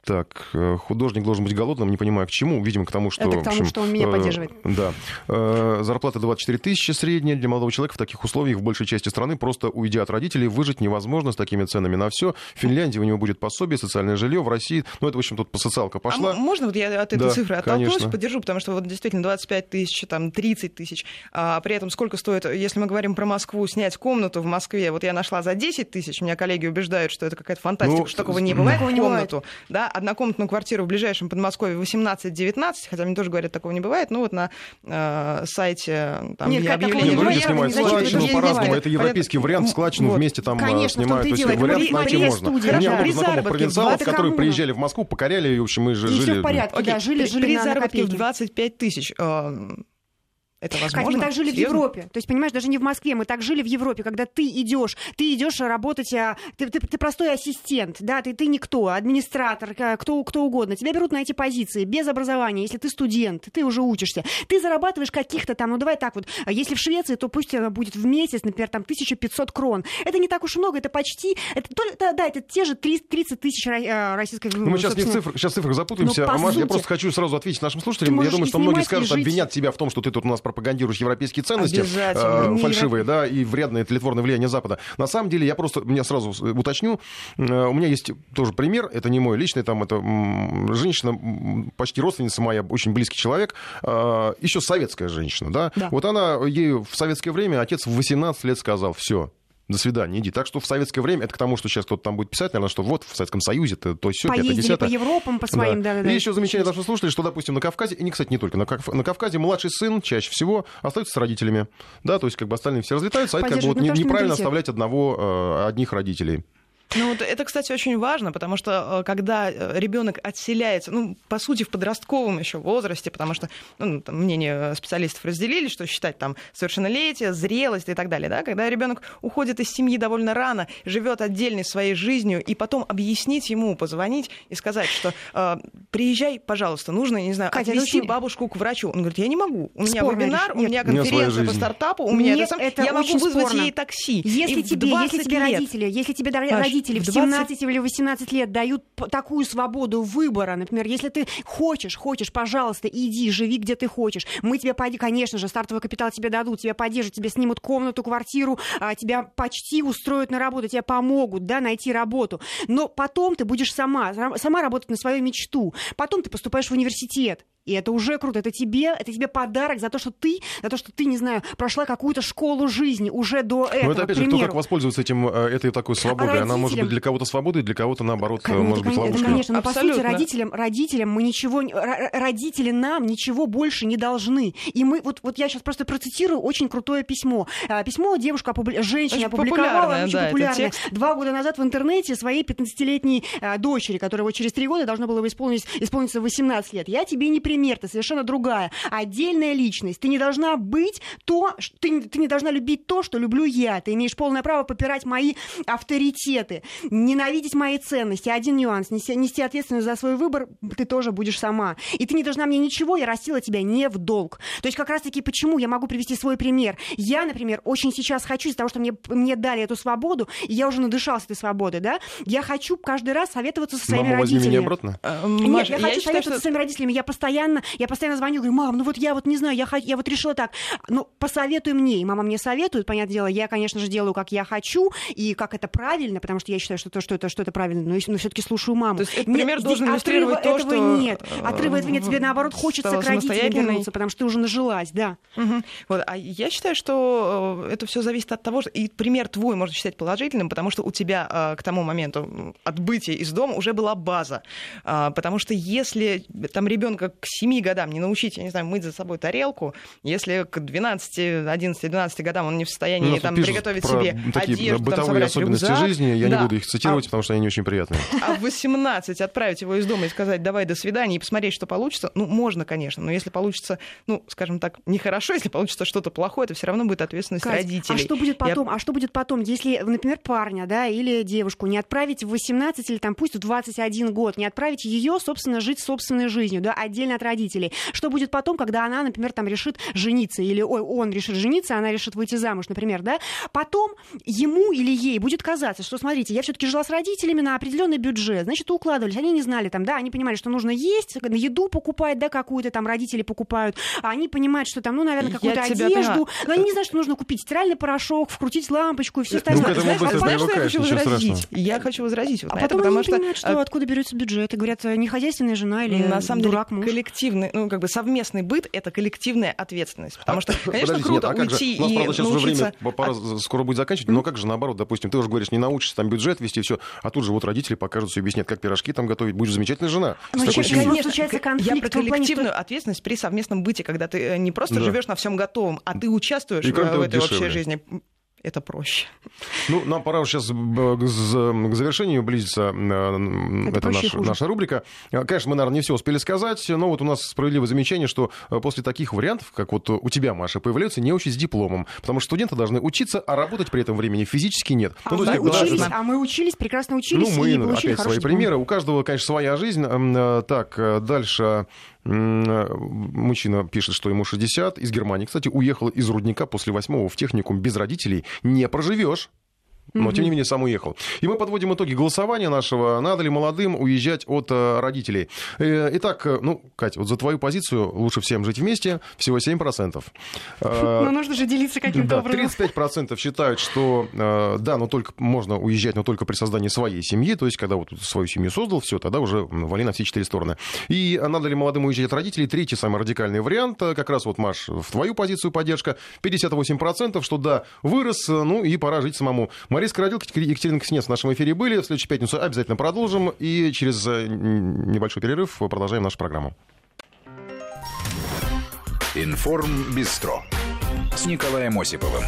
так, э, художник должен быть голодным, не понимаю, к чему. Видимо, к тому, что... Это к тому, общем, что он меня э, поддерживает. Да. Э, зарплата 24 тысячи средняя для молодого человека в таких условиях в большей части страны. Просто уйдя от родителей, выжить невозможно с такими ценами на все. В Финляндии у него будет пособие, социальное жилье, в России... Ну, это, в общем, тут по социалка пошла. А можно вот я от этой да, цифры оттолкнусь, конечно. поддержу, потому что вот действительно 25 тысяч, там 30 тысяч, а при этом сколько стоит, если мы говорим про Москву, снять комнату в Москве, вот я нашла за 10 тысяч, меня коллеги убеждают, что это какая-то фантастика, Ну, что такого не бывает, комнату, да, однокомнатную квартиру в ближайшем Подмосковье 18-19, хотя мне тоже говорят, такого не бывает, ну вот на э, сайте там Нет, я объявление не Люди бывает, снимают складчину по-разному. Это европейский вариант, складчину Вот. вместе там Конечно, э, том-то снимают. То есть вариант найти можно. У меня много При знакомых провинциалов, 20 которые приезжали в Москву, покоряли, и, в общем, мы же И все жили... в порядке, Окей, да, жили, при, жили при на, на заработке в копейки. 25 тысяч это Кать, возможно? мы так жили в Серьезно? Европе. То есть, понимаешь, даже не в Москве, мы так жили в Европе, когда ты идешь, ты идешь работать, а, ты, ты, ты простой ассистент, да, ты, ты никто, администратор, кто, кто угодно. Тебя берут на эти позиции без образования, если ты студент, ты уже учишься. Ты зарабатываешь каких-то там, ну давай так вот, а если в Швеции, то пусть будет в месяц, например, там 1500 крон. Это не так уж много, это почти, это, то- да, да, это те же 30, 30 тысяч э, российской Ну, мы сейчас не в цифрах, сейчас в цифрах запутаемся. Ну, А, я сути. просто хочу сразу ответить нашим слушателям. Я думаю, и что многие и скажут, обвинят тебя в том, что ты тут у нас пропагандируешь европейские ценности, э, фальшивые, да, и вредное тлетворное влияние Запада. На самом деле, я просто, меня сразу э, уточню, э, у меня есть тоже пример, это не мой личный, там, это женщина, почти родственница моя, очень близкий человек, еще советская женщина, да, Да. вот она, ей в советское время отец в 18 лет сказал, все, до свидания, иди. Так что в советское время, это к тому, что сейчас кто-то там будет писать, наверное, что вот в Советском Союзе, то, то все, Поездили по Европам, по своим, да, да, да. И еще замечание наших слушателей, что, допустим, на Кавказе, и, не, кстати, не только, на, Кав- на Кавказе младший сын чаще всего остается с родителями. Да, то есть как бы остальные все разлетаются, а это как бы вот неправильно оставлять одного, э, одних родителей. Ну, вот это, кстати, очень важно, потому что э, когда ребенок отселяется, ну, по сути, в подростковом еще возрасте, потому что ну, там, мнение специалистов разделили, что считать там совершеннолетие, зрелость и так далее, да, когда ребенок уходит из семьи довольно рано, живет отдельной своей жизнью, и потом объяснить ему, позвонить и сказать, что э, приезжай, пожалуйста, нужно, я не знаю, Катя, ну, отвезти очень- бабушку к врачу. Он говорит, я не могу, у меня Спорное вебинар, решение. у меня конференция по стартапу, у меня Нет, это, сам- это я могу вызвать спорно. ей такси. Если И тебе, если 20 тебе лет- родители, если тебе Маш, родители в в 20 17 или 18 лет дают такую свободу выбора, например, если ты хочешь, хочешь, пожалуйста, иди, живи где ты хочешь. Мы тебе, поди- конечно же, стартовый капитал тебе дадут, тебя поддержат, тебе снимут комнату, квартиру, а, тебя почти устроят на работу, тебе помогут, да, найти работу. Но потом ты будешь сама, сама работать на свою мечту. Потом ты поступаешь в университет. И это уже круто. Это тебе, это тебе подарок за то, что ты, за то, что ты, не знаю, прошла какую-то школу жизни уже до этого. Но это, опять же, кто как воспользуется этим, э, этой такой свободой. Она может быть для кого-то свободой, для кого-то, наоборот, Ну, может быть, кон- это, ловушкой. конечно, но по сути Абсолютно. родителям, родителям мы ничего, родители нам ничего больше не должны. И мы, вот, вот я сейчас просто процитирую очень крутое письмо. А, Письмо девушка, опубли- женщина Очень опубликовала, очень да, популярное, два года назад в интернете своей 15-летней а, дочери, которая вот через три года должна была исполнить, исполниться 18 лет. Я тебе не пример, ты совершенно другая. Отдельная личность. Ты не должна быть то, ты, ты не должна любить то, что люблю я. Ты имеешь полное право попирать мои авторитеты. Приоритеты, ненавидеть мои ценности. Один нюанс. Нести, нести ответственность за свой выбор ты тоже будешь сама. И ты не должна мне ничего, я растила тебя не в долг. То есть как раз-таки почему я могу привести свой пример. Я, например, очень сейчас хочу из-за того, что мне, мне дали эту свободу, и я уже надышалась этой свободы, да, я хочу каждый раз советоваться со своими Мама, возьми родителями. меня обратно. Э, Нет, Маш, я, я хочу считаю, советоваться что- со своими родителями. Я постоянно, я постоянно звоню, говорю, мам, ну вот я вот не знаю, я, я вот решила так. Ну, посоветуй мне. И мама мне советует, понятное дело, я, конечно же, делаю, как я хочу, и как это правильно, потому что я считаю, что, то, что, это, что это правильно, но, но все-таки слушаю маму. То есть этот Нет, пример здесь должен иллюстрировать отрыва то, этого что, нет. Отрыва этого нет. Тебе, наоборот, хочется к родителям вернуться, потому что ты уже нажилась, да. Мгм. Вот. А я считаю, что э, это все зависит от того, что и пример твой можно считать положительным, потому что у тебя э, к тому моменту отбытия из дома уже была база. Потому что если там ребенка к 7 годам не научить, я не знаю, мыть за собой тарелку, если к 12, 11, 12 годам он не в состоянии Ну, там приготовить себе одежду, там, бытовые собрать особенности рюкзак, жизни, я да. не буду их цитировать, потому что они не очень приятные. А в 18 отправить его из дома и сказать, давай, до свидания, и посмотреть, что получится, ну, можно, конечно, но если получится, ну, скажем так, нехорошо, [LAUGHS] если получится что-то плохое, это все равно будет ответственность Кать, родителей. А что будет Я- потом? А что будет потом, если, например, парня, да, или девушку не отправить в 18 или там пусть в 21 год, не отправить ее, собственно, жить собственной жизнью, да, отдельно от родителей? Что будет потом, когда она, например, там решит жениться, или ой, он решит жениться, она решит выйти замуж, например, да? Потом ему или ей будет казаться, что, смотрите, я все-таки жила с родителями на определенный бюджет, значит, укладывались, они не знали там, да, они понимали, что нужно есть, еду покупать, да, какую-то там родители покупают, а они понимают, что там, ну, наверное, какую-то одежду, но они не знают, что нужно купить стиральный порошок, вкрутить лампочку и все Ну, остальное. этому Знаешь, а знаешь, что я хочу возразить? Я хочу возразить вот а на это, потом потому они что понимают, что э, откуда берется бюджет. И говорят, э, не хозяйственная жена или на самом деле дурак муж. коллективный, ну как бы совместный быт это коллективная ответственность, потому что, конечно, круто нет, а как уйти же? У нас, и правда, сейчас уже научиться. время пора скоро будет заканчивать, но как же наоборот, допустим, ты уже говоришь, не научишься там бюджет вести, все, а тут же вот родители покажут все, объяснят, как пирожки там готовить, будешь замечательная жена. Ну, конечно, случается конфликт я про коллективную ответственность при совместном быте, когда ты э, не просто живешь на всем готовом, а ты участвуешь И, в, этой общей жизни. Это проще. Ну, нам пора сейчас к завершению близится э, Это это и наша, рубрика. Э, Конечно, мы, наверное, не все успели сказать, но вот у нас справедливое замечание, что э, после таких вариантов, как вот у тебя, Маша, появляются не очень с дипломом, потому что студенты должны учиться, а работать при этом времени физически нет. А, Ну, есть, мы учились, это- а мы учились, прекрасно учились ну, мы и получили опять свои диплом. примеры. У каждого, конечно, своя жизнь. Так, дальше мужчина пишет, что ему 60. Из Германии, кстати, уехал из Рудника после восьмого в техникум без родителей. Не проживешь. Но, тем не менее, сам уехал. И мы подводим итоги голосования нашего. Надо ли молодым уезжать от э, родителей? Э, итак, э, ну, Катя, вот за твою позицию лучше всем жить вместе всего 7%. Э, Но нужно же делиться каким-то образом. 35% считают, что да, но только можно уезжать, но только при создании своей семьи, то есть когда вот свою семью создал, все, тогда уже вали на все четыре стороны. И надо ли молодым уезжать от родителей? Третий самый радикальный вариант, как раз вот, Маш, в твою позицию поддержка, 58%, что да, вырос, ну и пора жить самому. Мария Скородилка, Екатерина Кснец в нашем эфире были, в следующую пятницу обязательно продолжим, и через э, небольшой перерыв продолжаем нашу программу. Информ Бистро с Николаем Осиповым.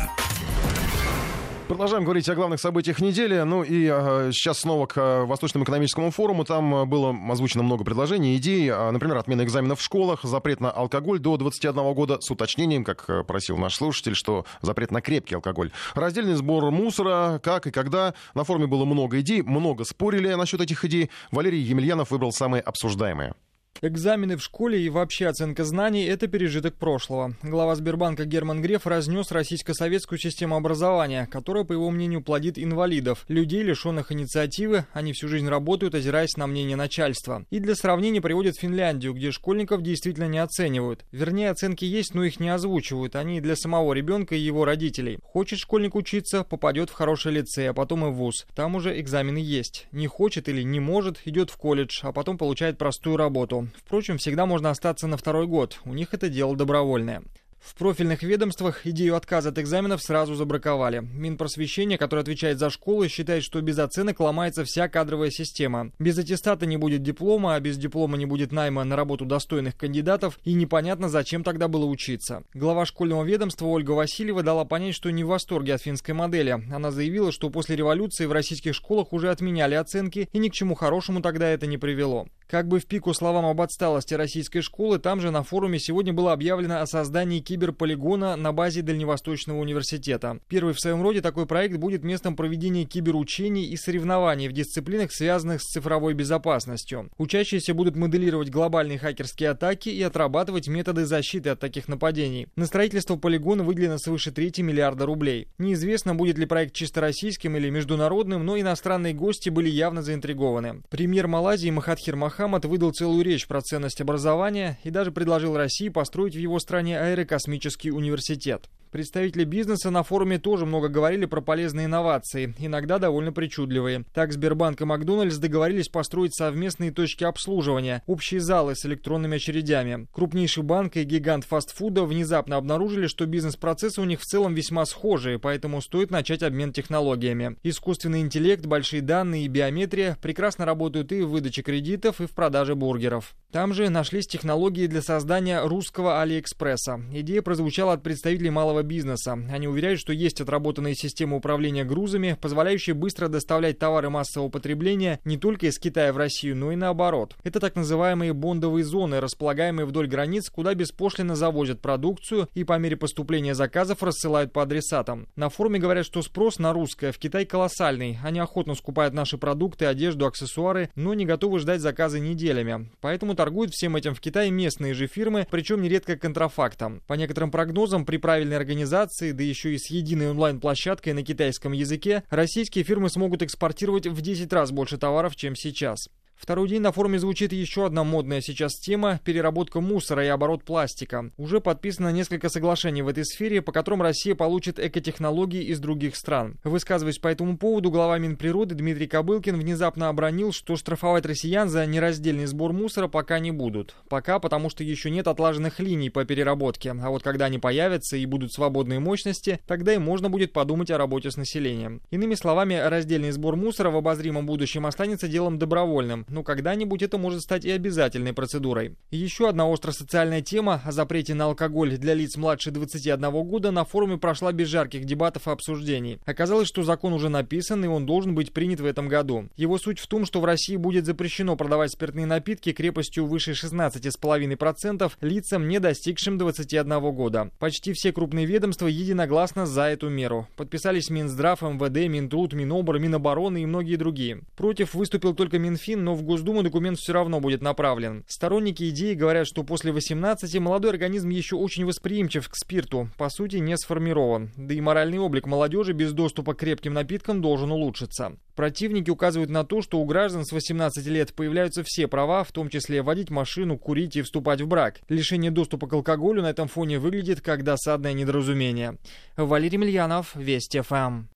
Продолжаем говорить о главных событиях недели. Ну и э, сейчас снова к э, Восточному экономическому форуму. Там э, было озвучено много предложений, идей. А, Например, отмена экзаменов в школах, запрет на алкоголь до 21 года с уточнением, как э, просил наш слушатель, что запрет на крепкий алкоголь. Раздельный сбор мусора, как и когда. На форуме было много идей, много спорили насчет этих идей. Валерий Емельянов выбрал самые обсуждаемые. Экзамены в школе и вообще оценка знаний – это пережиток прошлого. Глава Сбербанка Герман Греф разнес российско-советскую систему образования, которая, по его мнению, плодит инвалидов, людей, лишенных инициативы, они всю жизнь работают, озираясь на мнение начальства. И для сравнения приводит Финляндию, где школьников действительно не оценивают. Вернее, оценки есть, но их не озвучивают, они для самого ребенка и его родителей. Хочет школьник учиться, попадет в хороший лицей, а потом и в ВУЗ. Там уже экзамены есть. Не хочет или не может, идет в колледж, а потом получает простую работу. Впрочем, всегда можно остаться на второй год, у них это дело добровольное. В профильных ведомствах идею отказа от экзаменов сразу забраковали. Минпросвещение, которое отвечает за школы, считает, что без оценок ломается вся кадровая система. Без аттестата не будет диплома, а без диплома не будет найма на работу достойных кандидатов, и непонятно, зачем тогда было учиться. Глава школьного ведомства Ольга Васильева дала понять, что не в восторге от финской модели. Она заявила, что после революции в российских школах уже отменяли оценки, и ни к чему хорошему тогда это не привело. Как бы в пику словам об отсталости российской школы, там же на форуме сегодня было объявлено о создании киберполигона на базе Дальневосточного университета. Первый в своем роде такой проект будет местом проведения киберучений и соревнований в дисциплинах, связанных с цифровой безопасностью. Учащиеся будут моделировать глобальные хакерские атаки и отрабатывать методы защиты от таких нападений. На строительство полигона выделено свыше трети миллиарда рублей. Неизвестно, будет ли проект чисто российским или международным, но иностранные гости были явно заинтригованы. Премьер Малайзии Махатхир Махамад выдал целую речь про ценность образования и даже предложил России построить в его стране аэрокосмический университет. Представители бизнеса на форуме тоже много говорили про полезные инновации, иногда довольно причудливые. Так Сбербанк и Макдональдс договорились построить совместные точки обслуживания, общие залы с электронными очередями. Крупнейший банк и гигант фастфуда внезапно обнаружили, что бизнес-процессы у них в целом весьма схожие, поэтому стоит начать обмен технологиями. Искусственный интеллект, большие данные и биометрия прекрасно работают и в выдаче кредитов, и в продаже бургеров. Там же нашлись технологии для создания русского Алиэкспресса. Идея прозвучала от представителей малого бизнеса. Они уверяют, что есть отработанные системы управления грузами, позволяющие быстро доставлять товары массового потребления не только из Китая в Россию, но и наоборот. Это так называемые бондовые зоны, располагаемые вдоль границ, куда беспошлино завозят продукцию и по мере поступления заказов рассылают по адресатам. На форуме говорят, что спрос на русское в Китай колоссальный. Они охотно скупают наши продукты, одежду, аксессуары, но не готовы ждать заказы неделями. Поэтому торгуют всем этим в Китае местные же фирмы, причем нередко контрафактом. По некоторым прогнозам, при правильной организации организации, да еще и с единой онлайн-площадкой на китайском языке, российские фирмы смогут экспортировать в 10 раз больше товаров, чем сейчас. Второй день на форуме звучит еще одна модная сейчас тема – переработка мусора и оборот пластика. Уже подписано несколько соглашений в этой сфере, по которым Россия получит экотехнологии из других стран. Высказываясь по этому поводу, глава Минприроды Дмитрий Кобылкин внезапно обронил, что штрафовать россиян за нераздельный сбор мусора пока не будут. Пока, потому что еще нет отлаженных линий по переработке. А вот когда они появятся и будут свободные мощности, тогда и можно будет подумать о работе с населением. Иными словами, раздельный сбор мусора в обозримом будущем останется делом добровольным но когда-нибудь это может стать и обязательной процедурой. еще одна остросоциальная тема о запрете на алкоголь для лиц младше 21 года на форуме прошла без жарких дебатов и обсуждений. Оказалось, что закон уже написан и он должен быть принят в этом году. Его суть в том, что в России будет запрещено продавать спиртные напитки крепостью выше 16,5% лицам, не достигшим 21 года. Почти все крупные ведомства единогласно за эту меру. Подписались Минздрав, МВД, Минтруд, Минобр, Минобороны и многие другие. Против выступил только Минфин, но в Госдуму документ все равно будет направлен. Сторонники идеи говорят, что после 18 молодой организм еще очень восприимчив к спирту, по сути не сформирован. Да и моральный облик молодежи без доступа к крепким напиткам должен улучшиться. Противники указывают на то, что у граждан с 18 лет появляются все права, в том числе водить машину, курить и вступать в брак. Лишение доступа к алкоголю на этом фоне выглядит как досадное недоразумение. Валерий Мильянов, Вести ФМ.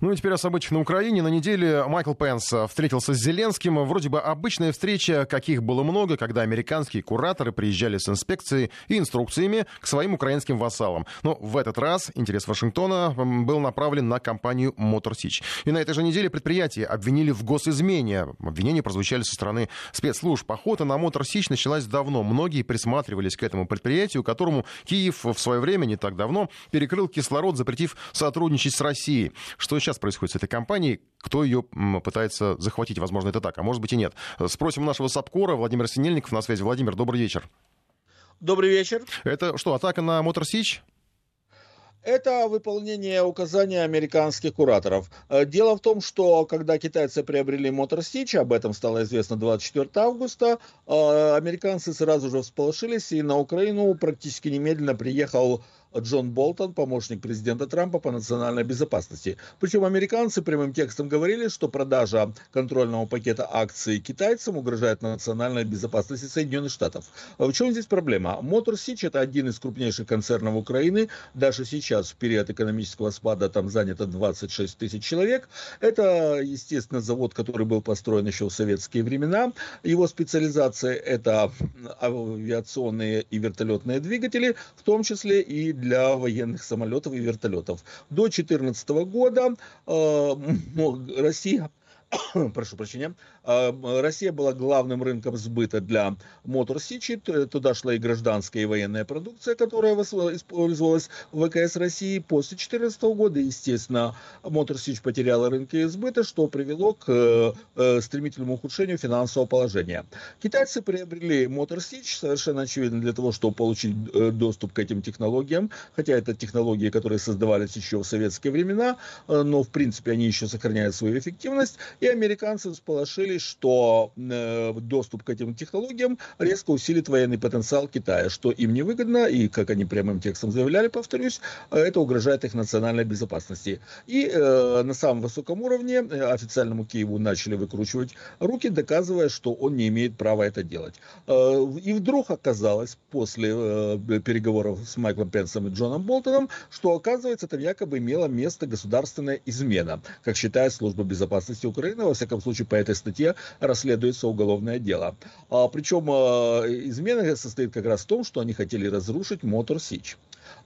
Ну и теперь о событиях на Украине. На неделе Майкл Пенс встретился с Зеленским. Вроде бы обычная встреча, каких было много, когда американские кураторы приезжали с инспекцией и инструкциями к своим украинским вассалам. Но в этот раз интерес Вашингтона был направлен на компанию Sich. И на этой же неделе предприятие обвинили в госизмене. Обвинения прозвучали со стороны спецслужб. Охота на Sich началась давно. Многие присматривались к этому предприятию, которому Киев в свое время, не так давно, перекрыл кислород, запретив сотрудничать с Россией. Что сейчас происходит с этой компанией? Кто ее пытается захватить? Возможно, это так, а может быть и нет. Спросим нашего САПКОРа Владимир Синельников на связи. Владимир, добрый вечер. Добрый вечер. Это что, атака на Мотор Сич? Это выполнение указания американских кураторов. Э, дело в том, что когда китайцы приобрели Motor Stitch, об этом стало известно 24 августа, э, американцы сразу же всполошились, и на Украину практически немедленно приехал Джон Болтон, помощник президента Трампа по национальной безопасности. Причем американцы прямым текстом говорили, что продажа контрольного пакета акций китайцам угрожает национальной безопасности Соединенных Штатов. А в чем здесь проблема? Мотор Сич это один из крупнейших концернов Украины. Даже сейчас, в период экономического спада, там занято 26 тысяч человек. Это, естественно, завод, который был построен еще в советские времена. Его специализация это авиационные и вертолетные двигатели, в том числе и для военных самолетов и вертолетов. До 2014 года э, Россия [COUGHS] прошу прощения, а, Россия была главным рынком сбыта для Мотор Сичи. Туда шла и гражданская, и военная продукция, которая использовалась в ВКС России. После 2014 года, естественно, Мотор Сич потеряла рынки сбыта, что привело к э, стремительному ухудшению финансового положения. Китайцы приобрели Мотор Сич совершенно очевидно для того, чтобы получить э, доступ к этим технологиям, хотя это технологии, которые создавались еще в советские времена, э, но в принципе они еще сохраняют свою эффективность. И американцы сполошились, что э, доступ к этим технологиям резко усилит военный потенциал Китая, что им невыгодно, и, как они прямым текстом заявляли, повторюсь, это угрожает их национальной безопасности. И э, на самом высоком уровне э, официальному Киеву начали выкручивать руки, доказывая, что он не имеет права это делать. Э, и вдруг оказалось, после э, переговоров с Майклом Пенсом и Джоном Болтоном, что, оказывается, там якобы имела место государственная измена, как считает служба безопасности Украины Украины, во всяком случае, по этой статье расследуется уголовное дело. А, причем а, измена состоит как раз в том, что они хотели разрушить Мотор Сич.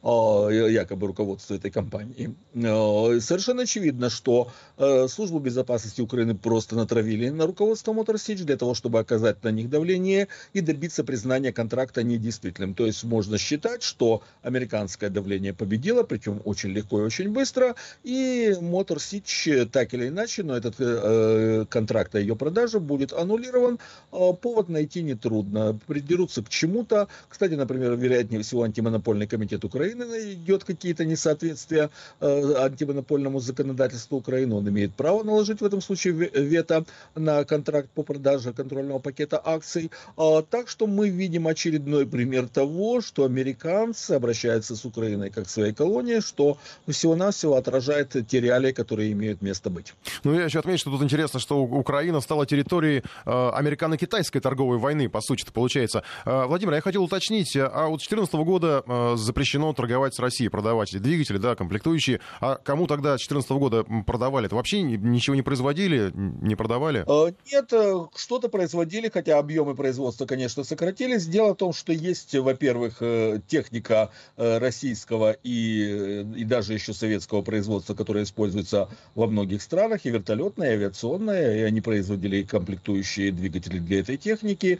А, якобы руководство этой компании. А, совершенно очевидно, что э, службу безопасности Украины просто натравили на руководство Моторсич для того, чтобы оказать на них давление и добиться признания контракта недействительным. То есть можно считать, что американское давление победило, причем очень легко и очень быстро, и Моторсич так или иначе, но этот э, контракт о ее продаже будет аннулирован. А, повод найти нетрудно. Придерутся к чему-то. Кстати, например, вероятнее всего антимонопольный комитет Украины Украины найдет какие-то несоответствия э, антимонопольному законодательству Украины, он имеет право наложить в этом случае вето на контракт по продаже контрольного пакета акций. А, так что мы видим очередной пример того, что американцы обращаются с Украиной как своей колонии, что всего-навсего отражает те реалии, которые имеют место быть. Ну, я еще отмечу, что тут интересно, что Украина стала территорией э, американо-китайской торговой войны, по сути, получается. Э, Владимир, я хотел уточнить, а вот с 2014 года запрещено торговать с Россией, продавать эти двигатели, да, комплектующие. А кому тогда с 2014 года продавали? Это вообще ничего не производили, не продавали? А, нет, э, что-то производили, хотя объемы производства, конечно, сократились. Дело в том, что есть, во-первых, э, техника э, российского и, и даже еще советского производства, которая используется во многих странах, и вертолетная, и авиационная, и они производили комплектующие двигатели для этой техники.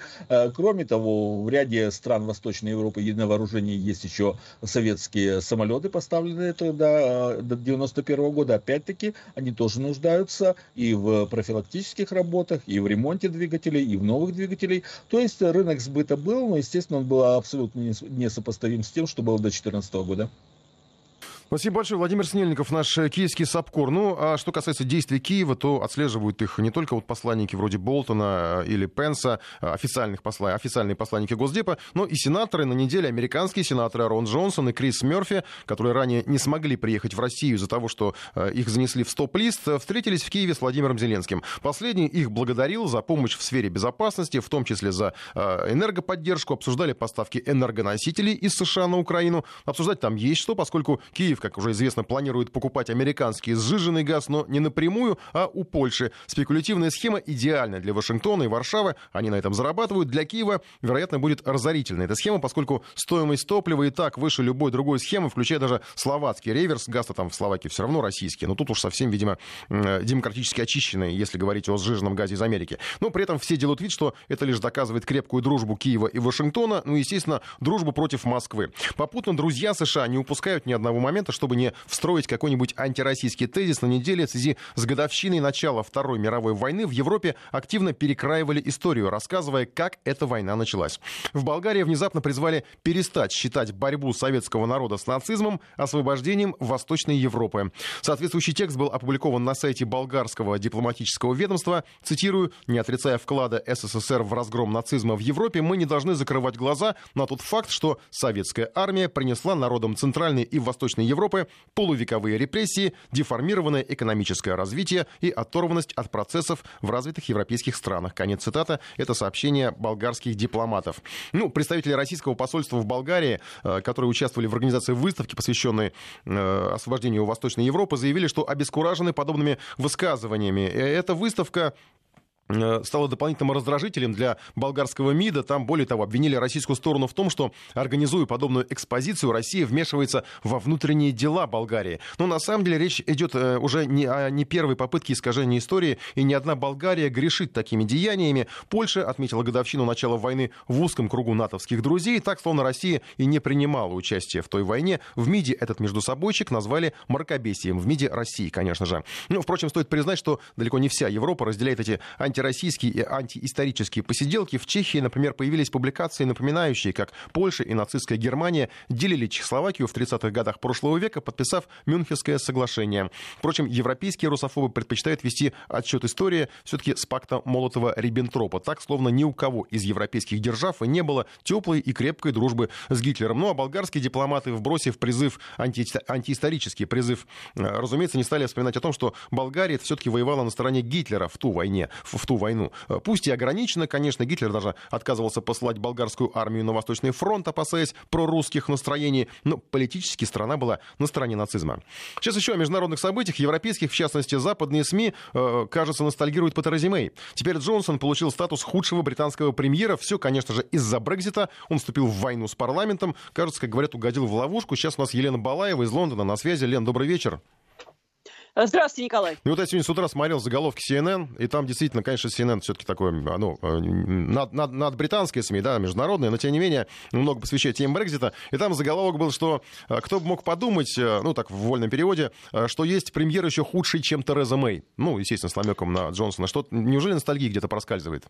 Кроме того, в ряде стран Восточной Европы на вооружении есть еще советские самолеты, поставленные тогда, до 91 года, опять-таки, они тоже нуждаются и в профилактических работах, и в ремонте двигателей, и в новых двигателей. То есть рынок сбыта был, но, естественно, он был абсолютно несопоставим с тем, что было до 2014 года. Спасибо большое. Владимир Снельников, наш э, киевский САПКОР. Ну, а что касается действий Киева, то отслеживают их не только вот посланники вроде Болтона э, или Пенса, э, официальных посла, официальные посланники Госдепа, но и сенаторы. На неделе американские сенаторы Рон Джонсон и Крис Мерфи, которые ранее не смогли приехать в Россию из-за того, что их занесли в стоп-лист, встретились в Киеве с Владимиром Зеленским. Последний их благодарил за помощь в сфере безопасности, в том числе за энергоподдержку, обсуждали поставки энергоносителей из США на Украину. Обсуждать там есть что, поскольку Киев Киев, как уже известно, планирует покупать американский сжиженный газ, но не напрямую, а у Польши. Спекулятивная схема идеальна для Вашингтона и Варшавы. Они на этом зарабатывают. Для Киева, вероятно, будет разорительной эта схема, поскольку стоимость топлива и так выше любой другой схемы, включая даже словацкий реверс. Газ-то там в Словакии все равно российский. Но тут уж совсем, видимо, демократически очищенный, если говорить о сжиженном газе из Америки. Но при этом все делают вид, что это лишь доказывает крепкую дружбу Киева и Вашингтона, ну, естественно, дружбу против Москвы. Попутно друзья США не упускают ни одного момента, момента, чтобы не встроить какой-нибудь антироссийский тезис на неделе в связи с годовщиной начала Второй мировой войны в Европе активно перекраивали историю, рассказывая, как эта война началась. В Болгарии внезапно призвали перестать считать борьбу советского народа с нацизмом освобождением Восточной Европы. Соответствующий текст был опубликован на сайте болгарского дипломатического ведомства. Цитирую, не отрицая вклада СССР в разгром нацизма в Европе, мы не должны закрывать глаза на тот факт, что советская армия принесла народам Центральной и Восточной Европы Европы, полувековые репрессии, деформированное экономическое развитие и оторванность от процессов в развитых европейских странах. Конец цитата. Это сообщение болгарских дипломатов. Ну, представители российского посольства в Болгарии, э, которые участвовали в организации выставки, посвященной э, освобождению Восточной Европы, заявили, что обескуражены подобными высказываниями. Э, эта выставка стало дополнительным раздражителем для болгарского МИДа. Там, более того, обвинили российскую сторону в том, что, организуя подобную экспозицию, Россия вмешивается во внутренние дела Болгарии. Но на самом деле речь идет э, уже не о не первой попытке искажения истории, и ни одна Болгария грешит такими деяниями. Польша отметила годовщину начала войны в узком кругу натовских друзей, так, словно Россия и не принимала участие в той войне. В МИДе этот междусобойчик назвали мракобесием. В МИДе России, конечно же. Ну, впрочем, стоит признать, что далеко не вся Европа разделяет эти анти антироссийские и антиисторические посиделки, в Чехии, например, появились публикации, напоминающие, как Польша и нацистская Германия делили Чехословакию в 30-х годах прошлого века, подписав Мюнхенское соглашение. Впрочем, европейские русофобы предпочитают вести отчет истории все-таки с пакта Молотова-Риббентропа. Так, словно ни у кого из европейских держав и не было теплой и крепкой дружбы с Гитлером. Ну а болгарские дипломаты, вбросив призыв, анти антиисторический призыв, э, разумеется, не стали вспоминать о том, что Болгария все-таки воевала на стороне Гитлера в ту войне, в в ту войну. Э, пусть и ограниченно, конечно, Гитлер даже отказывался посылать болгарскую армию на Восточный фронт, опасаясь прорусских настроений, но политически страна была на стороне нацизма. Сейчас еще о международных событиях, европейских, в частности, западные СМИ, э, кажется, ностальгируют по Терези Мэй. Теперь Джонсон получил статус худшего британского премьера. Все, конечно же, из-за Брекзита. Он вступил в войну с парламентом. Кажется, как говорят, угодил в ловушку. Сейчас у нас Елена Балаева из Лондона на связи. Лен, добрый вечер. Здравствуйте, Николай. Ну вот я сегодня с утра смотрел заголовки CNN, и там действительно, конечно, CNN все-таки такое, ну, над, над, над британской СМИ, да, международные, но тем не менее много посвящает теме Брекзита. И там заголовок был, что э, кто бы мог подумать, э, ну так в вольном переводе, что есть премьер еще худший, чем Тереза Мэй. Ну, естественно, с намеком на Джонсона. Что, неужели ностальгия где-то проскальзывает?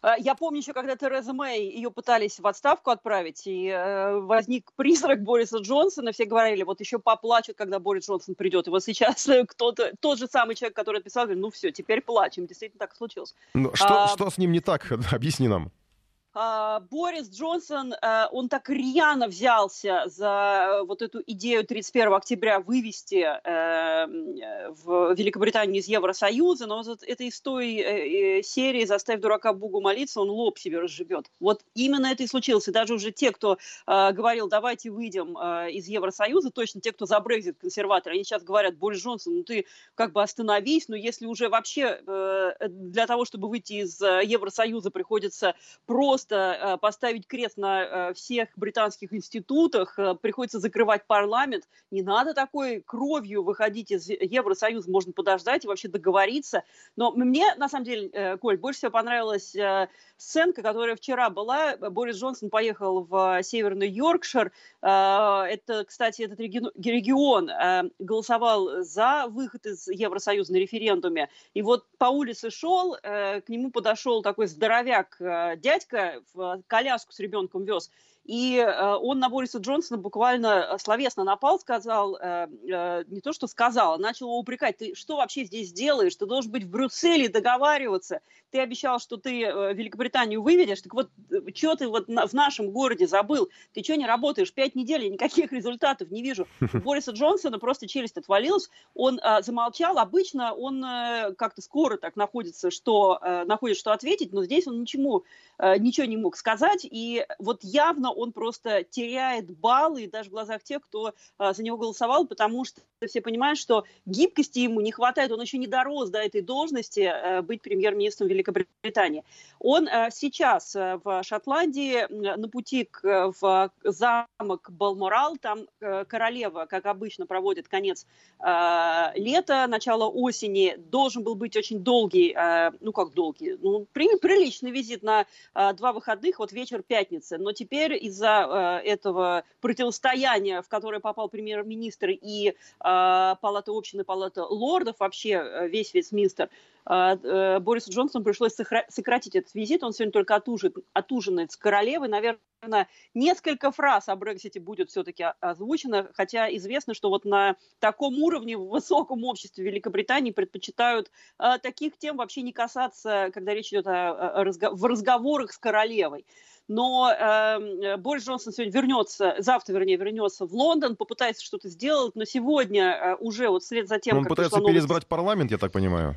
А, я помню еще, когда Тереза Мэй, ее пытались в отставку отправить, и э, возник призрак Бориса Джонсона, все говорили, вот еще поплачут, когда Борис Джонсон придет. И вот сейчас кто-то, тот же самый человек, который отписал, говорит, ну все, теперь плачем. Действительно так случилось. Ну, что, а, что с ним не так? [LAUGHS] Объясни нам. А, Борис Джонсон, э, он так рьяно взялся за вот эту идею 31 октября вывести э, в Великобританию из Евросоюза, но вот это из той э, серии «Заставь дурака Богу молиться», он лоб себе разживет. Вот именно это и случилось. И даже уже те, кто говорил, давайте выйдем из Евросоюза, точно те, кто за Брекзит консерваторы, они сейчас говорят, Борис Джонсон, ну ты как бы остановись, но если уже вообще для того, чтобы выйти из Евросоюза, приходится просто просто э, поставить крест на э, всех британских институтах, э, приходится закрывать парламент. Не надо такой кровью выходить из Евросоюза, можно подождать и вообще договориться. Но мне, на самом деле, Коль, больше всего понравилась сценка, которая вчера была. Борис Джонсон поехал в Северный Йоркшир. Это, кстати, этот регион голосовал за выход из Евросоюза на референдуме. И вот по улице шел, к нему подошел такой здоровяк дядька, коляску с ребенком вез. И э, он на Бориса Джонсона буквально словесно напал, сказал, э, э, не то что сказал, а начал его упрекать, ты что вообще здесь делаешь, ты должен быть в Брюсселе, договариваться, ты обещал, что ты Великобританию выведешь, так вот, что ты вот в нашем городе забыл, ты что не работаешь, пять недель, никаких результатов не вижу. У Бориса Джонсона просто челюсть отвалилась, он замолчал, обычно он как-то скоро так находится, что находит, что ответить, но здесь он ничему, ничего не мог сказать, и вот явно он просто теряет баллы даже в глазах тех, кто а, за него голосовал, потому что все понимают, что гибкости ему не хватает, он еще не дорос до этой должности а, быть премьер-министром Великобритании. Он а, сейчас а, в Шотландии на пути к, в замок Балморал, там королева, как обычно, проводит конец а, лета, начало осени, должен был быть очень долгий, а, ну как долгий, ну при, приличный визит на два выходных, вот вечер пятницы, но теперь из-за э, этого противостояния, в которое попал премьер-министр и э, Палата общин и Палата лордов, вообще э, весь Вестминстер, Борису Джонсону пришлось сократить этот визит. Он сегодня только отужит, отужинает с королевой. Наверное, несколько фраз о Брексите будет все-таки озвучено, хотя известно, что вот на таком уровне в высоком обществе Великобритании предпочитают таких тем вообще не касаться, когда речь идет о, о, о, в разговорах с королевой. Но э, Борис Джонсон сегодня вернется, завтра, вернее, вернется в Лондон, попытается что-то сделать, но сегодня э, уже вот вслед за тем, Он как пытается переизбрать парламент, я так понимаю.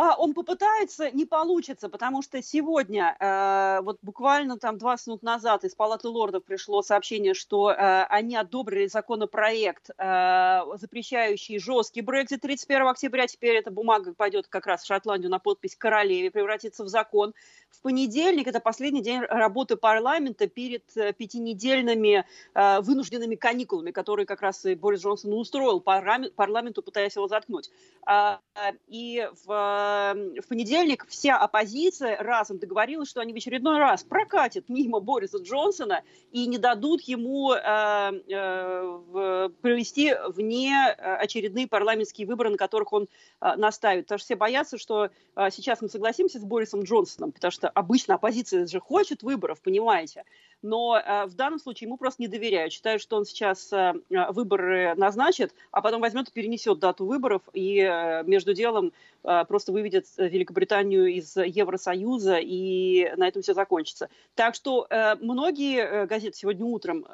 А он попытается, не получится, потому что сегодня, э, вот буквально там 20 минут назад из Палаты лордов пришло сообщение, что э, они одобрили законопроект, э, запрещающий жесткий Брекзит 31 октября. Теперь эта бумага пойдет как раз в Шотландию на подпись королеве, превратится в закон. В понедельник, это последний день работы парламента перед э, пятинедельными э, вынужденными каникулами, которые как раз и Борис Джонсон устроил парламенту, пытаясь его заткнуть. А, и в в понедельник вся оппозиция разом договорилась, что они в очередной раз прокатят мимо Бориса Джонсона и не дадут ему э, э, провести вне э, очередные парламентские выборы, на которых он э, наставит. Потому что все боятся, что э, сейчас мы согласимся с Борисом Джонсоном, потому что обычно оппозиция же хочет выборов, понимаете но э, в данном случае ему просто не доверяют. Считают, что он сейчас э, э, выборы назначит, а потом возьмет и перенесет дату выборов и между делом просто выведет Великобританию из Евросоюза, и на этом все закончится. Так что многие газеты сегодня утром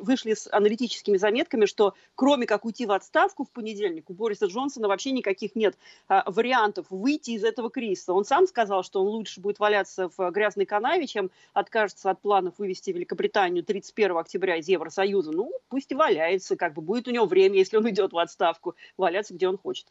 вышли с аналитическими заметками, что кроме как уйти в отставку в понедельник, у Бориса Джонсона вообще никаких нет вариантов выйти из этого кризиса. Он сам сказал, что он лучше будет валяться в грязной канаве, чем откажется от планов вывести вывести Великобританию 31 октября из Евросоюза, ну, пусть и валяется, как бы будет у него время, если он идет в отставку, валяться где он хочет.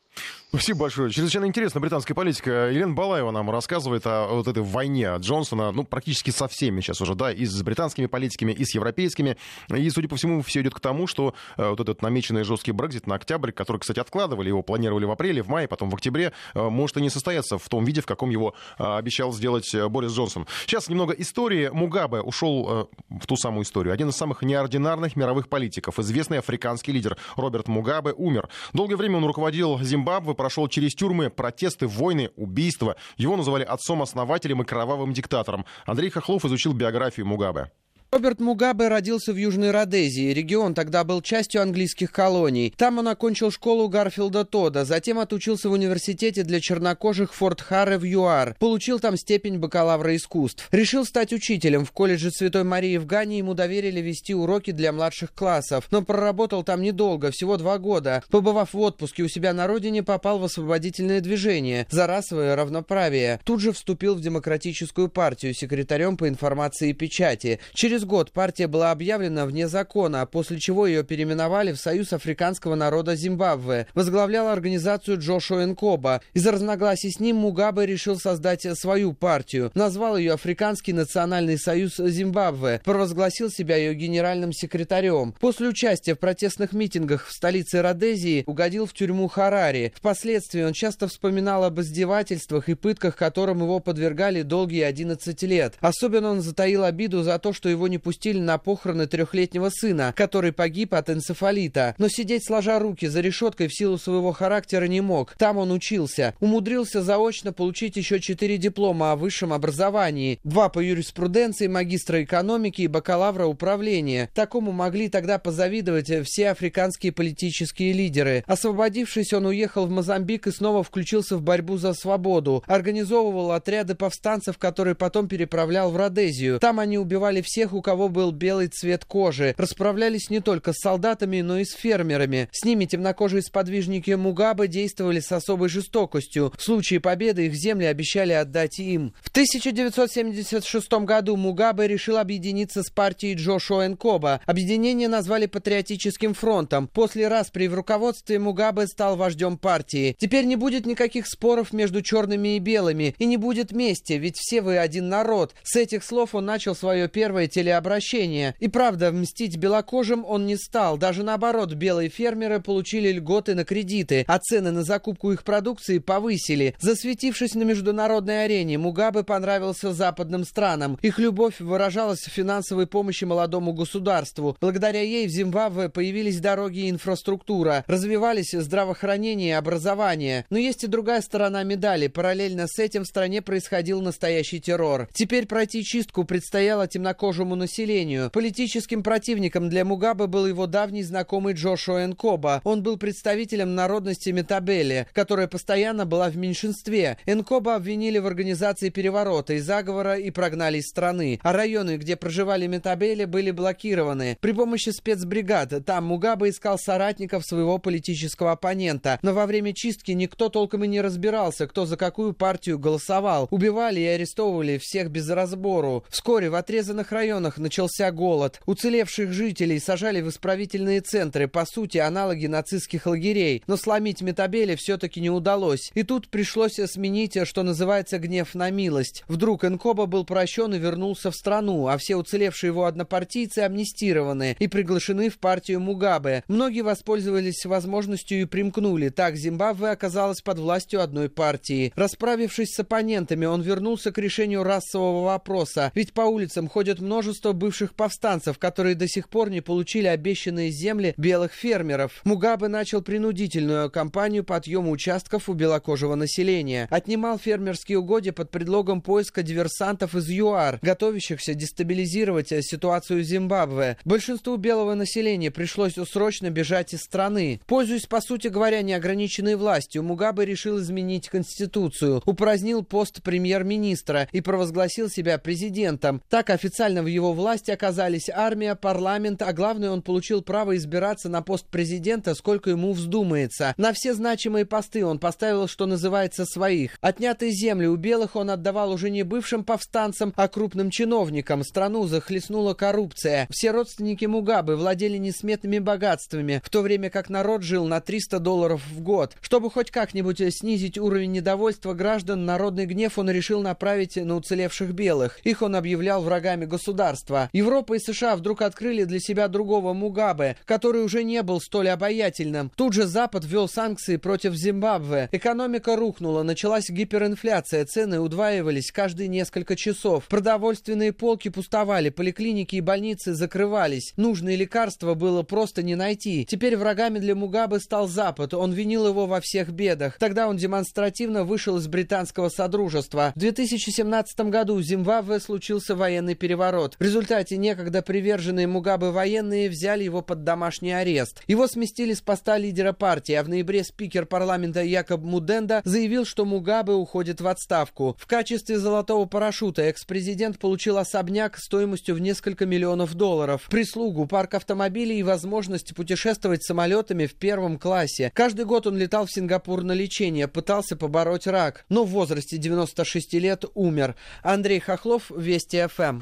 Спасибо большое. Чрезвычайно интересно британская политика. Елена Балаева нам рассказывает о вот этой войне Джонсона, ну, практически со всеми сейчас уже, да, и с британскими политиками, и с европейскими. И, судя по всему, все идет к тому, что э, вот этот намеченный жесткий Брекзит на октябрь, который, кстати, откладывали, его планировали в апреле, в мае, потом в октябре, э, может и не состояться в том виде, в каком его э, обещал сделать Борис Джонсон. Сейчас немного истории. Мугабе ушел в ту самую историю. Один из самых неординарных мировых политиков, известный африканский лидер Роберт Мугабе, умер. Долгое время он руководил Зимбабве, прошел через тюрьмы, протесты, войны, убийства. Его называли отцом-основателем и кровавым диктатором. Андрей Хохлов изучил биографию Мугабе. Роберт Мугабе родился в Южной Родезии. Регион тогда был частью английских колоний. Там он окончил школу Гарфилда Тода, затем отучился в университете для чернокожих Форт Харре в ЮАР. Получил там степень бакалавра искусств. Решил стать учителем. В колледже Святой Марии в Гане ему доверили вести уроки для младших классов. Но проработал там недолго, всего два года. Побывав в отпуске у себя на родине, попал в освободительное движение за расовое равноправие. Тут же вступил в Демократическую партию секретарем по информации и печати. Через Через год партия была объявлена вне закона, после чего ее переименовали в Союз африканского народа Зимбабве. Возглавлял организацию Джошуа Энкоба. Из-за разногласий с ним Мугабе решил создать свою партию. Назвал ее Африканский национальный союз Зимбабве. Провозгласил себя ее генеральным секретарем. После участия в протестных митингах в столице Родезии угодил в тюрьму Харари. Впоследствии он часто вспоминал об издевательствах и пытках, которым его подвергали долгие 11 лет. Особенно он затаил обиду за то, что его не пустили на похороны трехлетнего сына, который погиб от энцефалита. Но сидеть сложа руки за решеткой в силу своего характера не мог. Там он учился. Умудрился заочно получить еще четыре диплома о высшем образовании. Два по юриспруденции, магистра экономики и бакалавра управления. Такому могли тогда позавидовать все африканские политические лидеры. Освободившись, он уехал в Мозамбик и снова включился в борьбу за свободу. Организовывал отряды повстанцев, которые потом переправлял в Родезию. Там они убивали всех, у у кого был белый цвет кожи. Расправлялись не только с солдатами, но и с фермерами. С ними темнокожие сподвижники Мугабе действовали с особой жестокостью. В случае победы их земли обещали отдать им. В 1976 году Мугабе решил объединиться с партией Джошуа Энкоба. Объединение назвали Патриотическим фронтом. После распри в руководстве Мугабе стал вождем партии. Теперь не будет никаких споров между черными и белыми. И не будет мести, ведь все вы один народ. С этих слов он начал свое первое теле обращения. И правда, мстить белокожим он не стал. Даже наоборот, белые фермеры получили льготы на кредиты, а цены на закупку их продукции повысили. Засветившись на международной арене, Мугабе понравился западным странам. Их любовь выражалась в финансовой помощи молодому государству. Благодаря ей в Зимбабве появились дороги и инфраструктура, развивались здравоохранение и образование. Но есть и другая сторона медали. Параллельно с этим в стране происходил настоящий террор. Теперь пройти чистку предстояло темнокожему населению. Политическим противником для Мугабе был его давний знакомый Джошуа Энкоба. Он был представителем народности Метабели, которая постоянно была в меньшинстве. Энкоба обвинили в организации переворота и заговора и прогнали из страны. А районы, где проживали Метабели, были блокированы. При помощи спецбригад там Мугабе искал соратников своего политического оппонента. Но во время чистки никто толком и не разбирался, кто за какую партию голосовал. Убивали и арестовывали всех без разбору. Вскоре в отрезанных районах начался голод. Уцелевших жителей сажали в исправительные центры, по сути, аналоги нацистских лагерей. Но сломить Метабели все-таки не удалось. И тут пришлось сменить, что называется, гнев на милость. Вдруг Энкоба был прощен и вернулся в страну, а все уцелевшие его однопартийцы амнистированы и приглашены в партию Мугабе. Многие воспользовались возможностью и примкнули. Так Зимбабве оказалась под властью одной партии. Расправившись с оппонентами, он вернулся к решению расового вопроса. Ведь по улицам ходят множество бывших повстанцев, которые до сих пор не получили обещанные земли белых фермеров. Мугабе начал принудительную кампанию по отъему участков у белокожего населения. Отнимал фермерские угодья под предлогом поиска диверсантов из ЮАР, готовящихся дестабилизировать ситуацию в Зимбабве. Большинству белого населения пришлось срочно бежать из страны. Пользуясь, по сути говоря, неограниченной властью, Мугабе решил изменить Конституцию, упразднил пост премьер-министра и провозгласил себя президентом. Так официально в его власти оказались армия, парламент, а главное, он получил право избираться на пост президента, сколько ему вздумается. На все значимые посты он поставил, что называется, своих. Отнятые земли у белых он отдавал уже не бывшим повстанцам, а крупным чиновникам. Страну захлестнула коррупция. Все родственники Мугабы владели несметными богатствами, в то время как народ жил на 300 долларов в год. Чтобы хоть как-нибудь снизить уровень недовольства граждан, народный гнев он решил направить на уцелевших белых. Их он объявлял врагами государства. Европа и США вдруг открыли для себя другого Мугабе, который уже не был столь обаятельным. Тут же Запад ввел санкции против Зимбабве. Экономика рухнула, началась гиперинфляция, цены удваивались каждые несколько часов. Продовольственные полки пустовали, поликлиники и больницы закрывались. Нужные лекарства было просто не найти. Теперь врагами для Мугабе стал Запад. Он винил его во всех бедах. Тогда он демонстративно вышел из британского содружества. В 2017 году в Зимбабве случился военный переворот. В результате некогда приверженные Мугабе военные взяли его под домашний арест. Его сместили с поста лидера партии, а в ноябре спикер парламента Якоб Муденда заявил, что Мугабе уходит в отставку. В качестве золотого парашюта экс-президент получил особняк стоимостью в несколько миллионов долларов, прислугу, парк автомобилей и возможность путешествовать самолетами в первом классе. Каждый год он летал в Сингапур на лечение, пытался побороть рак, но в возрасте 96 лет умер. Андрей Хохлов, Вести ФМ.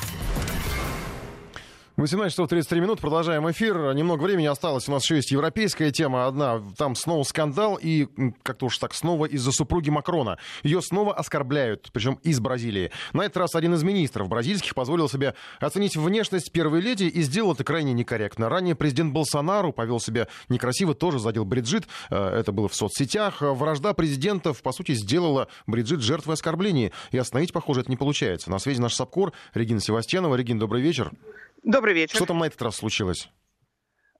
18 часов 33 минут, продолжаем эфир. Немного времени осталось, у нас еще есть европейская тема одна. Там снова скандал, и как-то уж так снова из-за супруги Макрона. Ее снова оскорбляют, причем из Бразилии. На этот раз один из министров бразильских позволил себе оценить внешность первой леди и сделал это крайне некорректно. Ранее президент Болсонару повел себя некрасиво, тоже задел Бриджит. Э, это было в соцсетях. Вражда президентов, по сути, сделала Бриджит жертвой оскорблений. И остановить, похоже, это не получается. На связи наш собкор Регина Севастьянова. Регин, добрый вечер. Добрый вечер. Что там на этот раз случилось?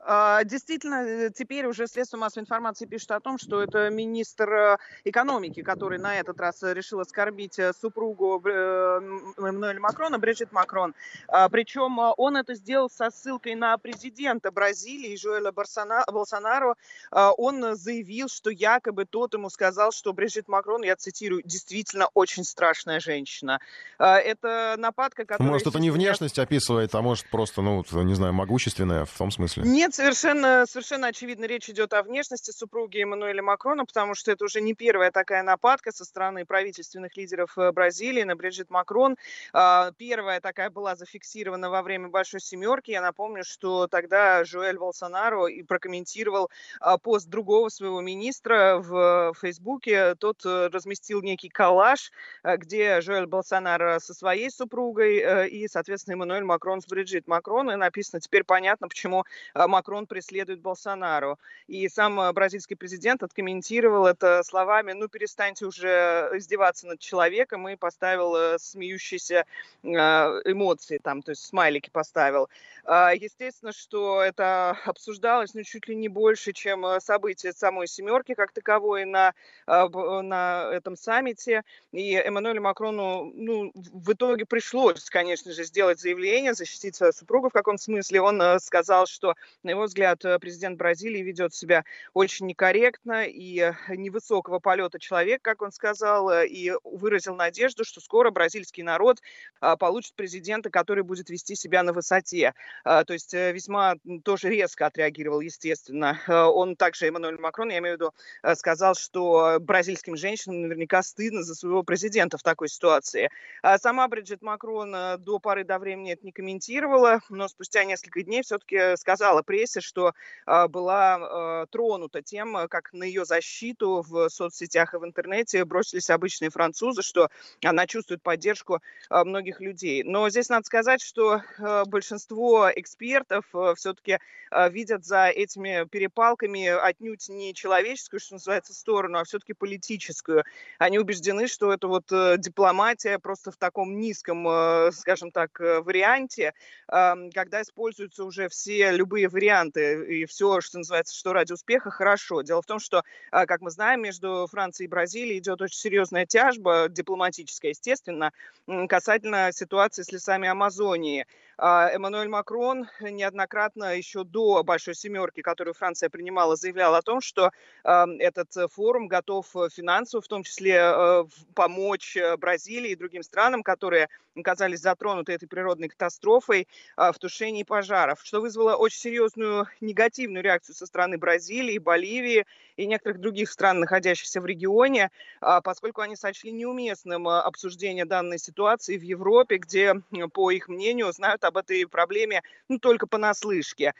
А, действительно, э, теперь уже средства массовой информации пишут о том, что это министр э, экономики, который на этот раз решил оскорбить э, супругу Эммануэля Макрона, Бриджит Макрон. А, Причем он это сделал со ссылкой на президента Бразилии, Жоэля Болсонару. А, он заявил, что якобы тот ему сказал, что Бриджит Макрон, я цитирую, действительно очень страшная женщина. Это нападка, которая... Может, это не внешность описывает, а может, просто, ну, не знаю, могущественная в том смысле? Нет, нет, совершенно, совершенно очевидно, речь идет о внешности супруги Эммануэля Макрона, потому что это уже не первая такая нападка со стороны правительственных лидеров э, Бразилии на Бриджит Макрон. А, первая такая была зафиксирована во время Большой Семерки. Я напомню, что тогда Жуэль Болсонаро и прокомментировал а, пост другого своего министра в Фейсбуке. Тот э, разместил некий коллаж, э, где Жуэль Болсонаро со своей супругой и, соответственно, Эммануэль Макрон с Бриджит Макрон. И написано, теперь понятно, почему Макрон Макрон преследует Болсонару. И сам бразильский президент откомментировал это словами «ну перестаньте уже издеваться над человеком» и поставил смеющиеся эмоции, там, то есть смайлики поставил. Естественно, что это обсуждалось ну, чуть ли не больше, чем события самой «семерки» как таковой на, на этом саммите. И Эммануэлю Макрону ну, в итоге пришлось, конечно же, сделать заявление, защитить свою супругу в каком смысле. Он э, сказал, что, на его взгляд, э, президент Бразилии ведет себя очень некорректно и э, невысокого полета человек, как он сказал, и выразил надежду, что скоро бразильский народ получит президента, который будет вести себя на высоте. То есть весьма тоже резко отреагировал, естественно. Он также, Эммануэль Макрон, я имею в виду, сказал, что бразильским женщинам наверняка стыдно за своего президента в такой ситуации. Сама Бриджит Макрон до поры до времени это не комментировала, но спустя несколько дней все-таки сказала прессе, что а, была а, тронута тем, как на ее защиту в соцсетях и в интернете бросились обычные французы, что она чувствует поддержку а, многих людей. Но здесь надо сказать, что большинство экспертов все-таки видят за этими перепалками отнюдь не человеческую, что называется, сторону, а все-таки политическую. Они убеждены, что это вот э, дипломатия просто в таком низком, э, скажем так, э, варианте, когда используются уже все любые варианты и все, что называется, что ради успеха, хорошо. Дело в том, что, а, как мы знаем, между Францией и Бразилией идет очень серьезная тяжба, дипломатическая, естественно, касательно ситуации с лесами Амазонии. А, Эммануэль Макрон неоднократно еще до Большой Семерки, которую Франция принимала, заявлял о том, что этот форум готов финансово, в том числе э, помочь Бразилии и другим странам, которые оказались затронуты этой природной катастрофой а, в тушении пожаров, что вызвало очень серьезную негативную реакцию со стороны Бразилии, Боливии и некоторых других стран, находящихся в регионе, а, поскольку они сочли неуместным а, обсуждение данной ситуации в Европе, где, по их мнению, знают об этой проблеме ну, только понаслышке.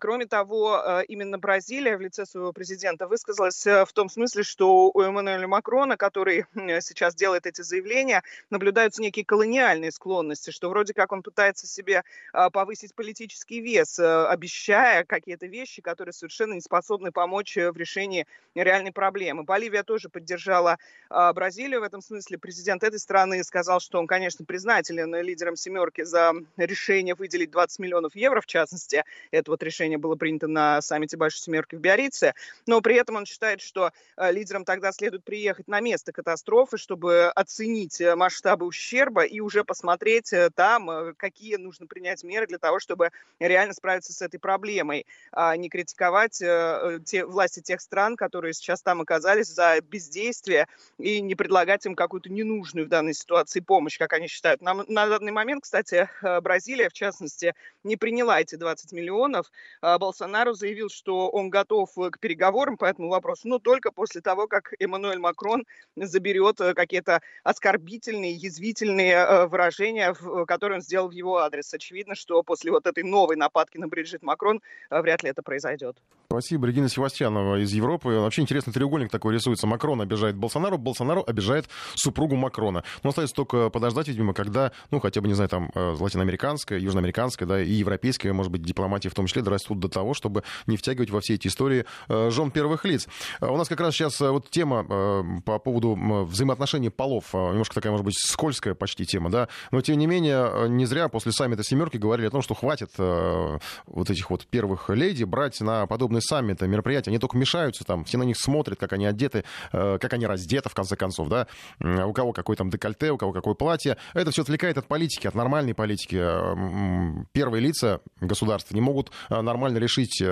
Кроме того, именно Бразилия в лице своего президента высказалась в том смысле, что у Эммануэля Макрона, который сейчас делает эти заявления, наблюдаются некие колониальные склонности, что вроде как он пытается себе а, повысить политический вес, э, обещая какие-то вещи, которые совершенно не способны помочь э, в решении реальной проблемы. Боливия тоже поддержала а, Бразилию в этом смысле. Президент этой страны сказал, что он, конечно, признателен лидерам «семерки» за решение выделить 20 миллионов евро, в частности. Это вот решение было принято на саммите Большой «семерки» в Биорице. Но при этом он считает, что э, лидерам тогда следует приехать на место катастрофы, чтобы оценить масштабы ущерба и уже посмотреть э, там, э, какие нужно принять меры для того, чтобы реально справиться с этой проблемой, а не критиковать э, те власти тех стран, которые сейчас там оказались за бездействие и не предлагать им какую-то ненужную в данной ситуации помощь, как они считают. На, на данный момент, кстати, Бразилия, в частности, не приняла эти 20 миллионов. А Болсонару заявил, что он готов к переговорам по этому вопросу, но только после того, как Эммануэль Макрон заберет какие-то оскорбительные, язвительные выражения, которые он сделал в его адрес. Очевидно, что после вот этой новой нападки на Бриджит Макрон э, вряд ли это произойдет. Спасибо, Регина Севастьянова из Европы. Вообще интересный треугольник такой рисуется. Макрон обижает Болсонару, Болсонару обижает супругу Макрона. Но остается только подождать, видимо, когда, ну, хотя бы, не знаю, там, э, латиноамериканская, южноамериканская, да, и европейская, может быть, дипломатия в том числе дорастут до того, чтобы не втягивать во все эти истории э, жен первых лиц. У нас как раз сейчас вот тема по поводу взаимоотношений полов, немножко такая, может быть, скользкая почти тема, да, но, тем не менее, э, не зря после саммита «семерки» говорили о том, что хватит э, вот этих вот первых леди брать на подобные саммиты, мероприятия. Они только мешаются там, все на них смотрят, как они одеты, э, как они раздеты, в конце концов, да, у кого какой там декольте, у кого какое платье. Это все отвлекает от политики, от нормальной политики. Первые лица государства не могут нормально решить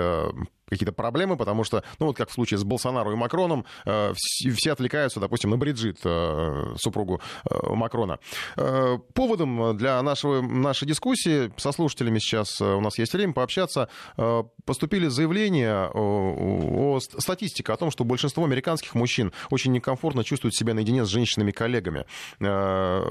какие-то проблемы, потому что, ну вот как в случае с Болсонару и Макроном, э, все, отвлекаются, допустим, на Бриджит, э, супругу э, Макрона. Э, поводом для нашего, нашей дискуссии со слушателями сейчас э, у нас есть время пообщаться. Э, поступили заявления о, о статистике о том, что большинство американских мужчин очень некомфортно чувствуют себя наедине с женщинами-коллегами. Э,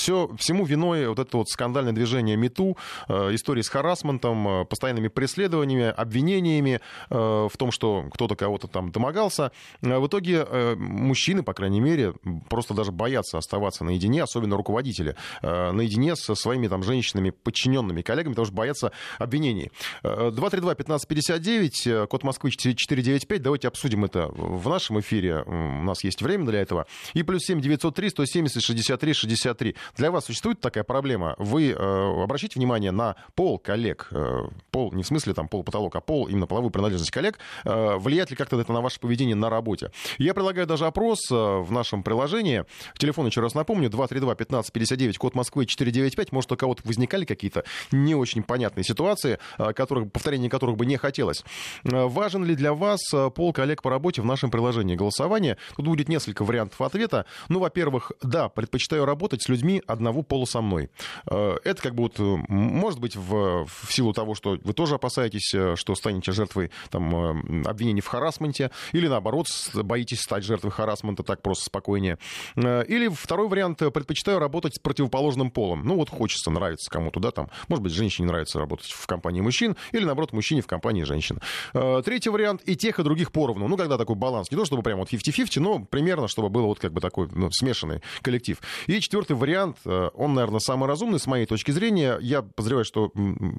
все, всему виной вот это вот скандальное движение МИТУ, э, истории с харасментом, э, постоянными преследованиями, обвинениями э, в том, что кто-то кого-то там домогался. В итоге мужчины, по крайней мере, просто даже боятся оставаться наедине, особенно руководители, наедине со своими там женщинами, подчиненными коллегами, потому что боятся обвинений. Э, 232-1559, э, код Москвы 495, давайте обсудим это в нашем эфире, у нас есть время для этого. И плюс 7 903 170 63 63. Для вас существует такая проблема? Вы э, обращайте внимание на пол коллег, э, пол не в смысле там пол потолок, а пол именно половую принадлежность коллег, э, влияет ли как-то это на ваше поведение на работе? Я предлагаю даже опрос э, в нашем приложении. Телефон еще раз напомню, 232-1559, код Москвы 495. Может, у кого-то возникали какие-то не очень понятные ситуации, э, которых, повторение которых бы не хотелось. Э, важен ли для вас э, пол коллег по работе в нашем приложении голосования? Тут будет несколько вариантов ответа. Ну, во-первых, да, предпочитаю работать с людьми одного пола со мной. Э, Это как бы вот, э, может быть, в, в силу того, что вы тоже опасаетесь, э, что станете жертвой там, обвинений в харасменте, или наоборот, боитесь стать жертвой харасмента так просто спокойнее. Или второй вариант, предпочитаю работать с противоположным полом. Ну вот хочется, нравится кому-то, да, там, может быть, женщине нравится работать в компании мужчин, или наоборот, мужчине в компании женщин. Третий вариант, и тех, и других поровну. Ну, когда такой баланс, не то чтобы прям вот 50-50, но примерно, чтобы было вот как бы такой ну, смешанный коллектив. И четвертый вариант, э, он, наверное, самый разумный с моей точки зрения. Я подозреваю, что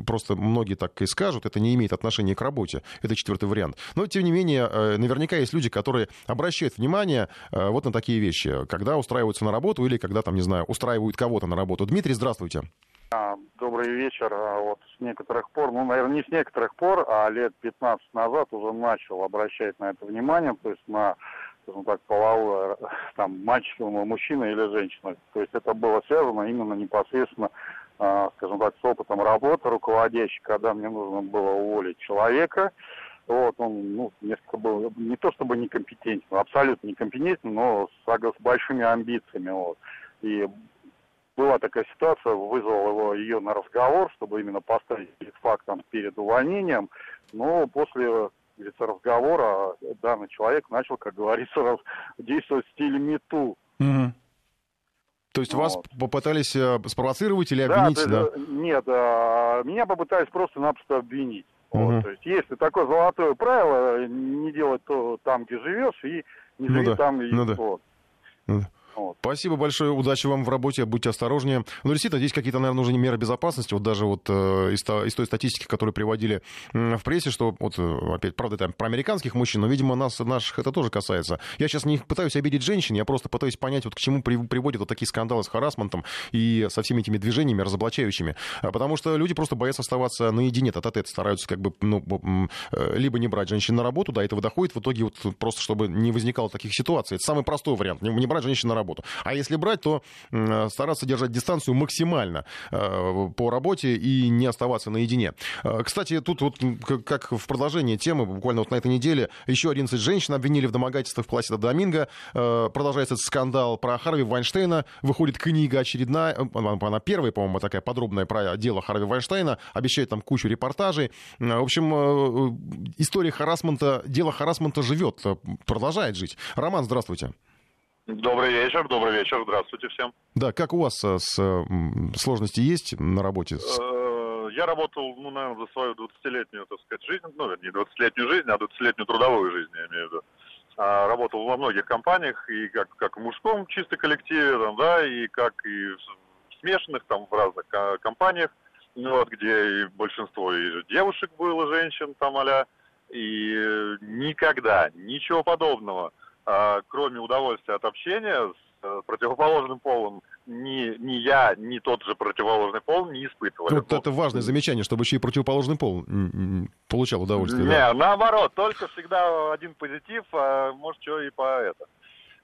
просто многие так и скажут, это не имеет отношения к работе. Это четвертый вариант. Но, тем не менее, э, наверняка есть люди, которые обращают внимание э, вот на такие вещи, когда устраиваются на работу или когда, там, не знаю, устраивают кого-то на работу. Дмитрий, здравствуйте. А, Добрый вечер. А, Вот с некоторых пор, ну, наверное, не с некоторых пор, а лет 15 назад уже начал обращать на это внимание, то есть на, скажем так, половое, там, мальчик, мужчина или женщина. То есть это было связано именно непосредственно, а, скажем так, с опытом работы руководящей, когда мне нужно было уволить человека, вот, он, ну, несколько был, не то чтобы некомпетентен, абсолютно некомпетентен, но с, с большими амбициями, вот. И была такая ситуация, вызвал его ее на разговор, чтобы именно поставить перед фактом, перед увольнением. Но после говорится, разговора данный человек начал, как говорится, [LAUGHS] действовать в стиле мету. То есть вас попытались э, спровоцировать или Да, обвинить? да? э, Нет, а, меня попытались просто-напросто обвинить. Мгм. Вот, то есть есть такое золотое правило, не делать то там, где живешь, и не Ну живи да, там, и ну да. вот. Ну да. Спасибо большое, удачи вам в работе, будьте осторожнее. Ну, действительно, здесь какие-то, наверное, нужны меры безопасности. Вот даже вот э, из, из той статистики, которую приводили м, в прессе, что вот э, опять, правда, это про американских мужчин, но, видимо, нас, наших это тоже касается. Я сейчас не пытаюсь обидеть женщин, я просто пытаюсь понять, вот к чему при- приводят вот такие скандалы с харасментом и со всеми этими движениями разоблачающими. А Потому что люди просто боятся оставаться наедине, тет а стараются как бы, ну, э, либо не брать женщин на работу, до этого доходит, в итоге вот просто, чтобы не возникало таких ситуаций. Это самый простой вариант, не брать женщин на работу. А если брать, то м, стараться держать дистанцию максимально э, по работе и не оставаться наедине. Э, Кстати, тут вот как в продолжении темы, буквально вот на этой неделе, еще 11 женщин обвинили в домогательствах в классе Доминго. Э, Продолжается этот скандал про Харви Вайнштейна. Выходит книга очередная, э, она первая, по-моему, такая подробная про дело Харви Вайнштейна. Обещает там кучу репортажей. Э, В общем, э, э, история харасмента, дело харасмента живет, э, продолжает жить. Роман, здравствуйте. Добрый вечер, добрый вечер, здравствуйте всем. Да, как у вас э, с м, сложности есть на работе? С- Э, Я работал, ну, наверное, за свою 20-летнюю, так сказать, жизнь, ну, не 20-летнюю жизнь, а 20-летнюю трудовую жизнь, я имею в виду. А, Работал во многих компаниях, и как, как в мужском чисто коллективе, там, да, и как и в смешанных, там, в разных ко- компаниях, ну, вот, где и большинство и девушек было, женщин, там, а и э, никогда, ничего подобного, а, кроме удовольствия от общения с э, противоположным полом, ни, ни я, ни тот же противоположный пол не испытывали. Вот это важное замечание, чтобы еще и противоположный пол получал удовольствие. Не, да. наоборот, только всегда один позитив, а может, что и по это,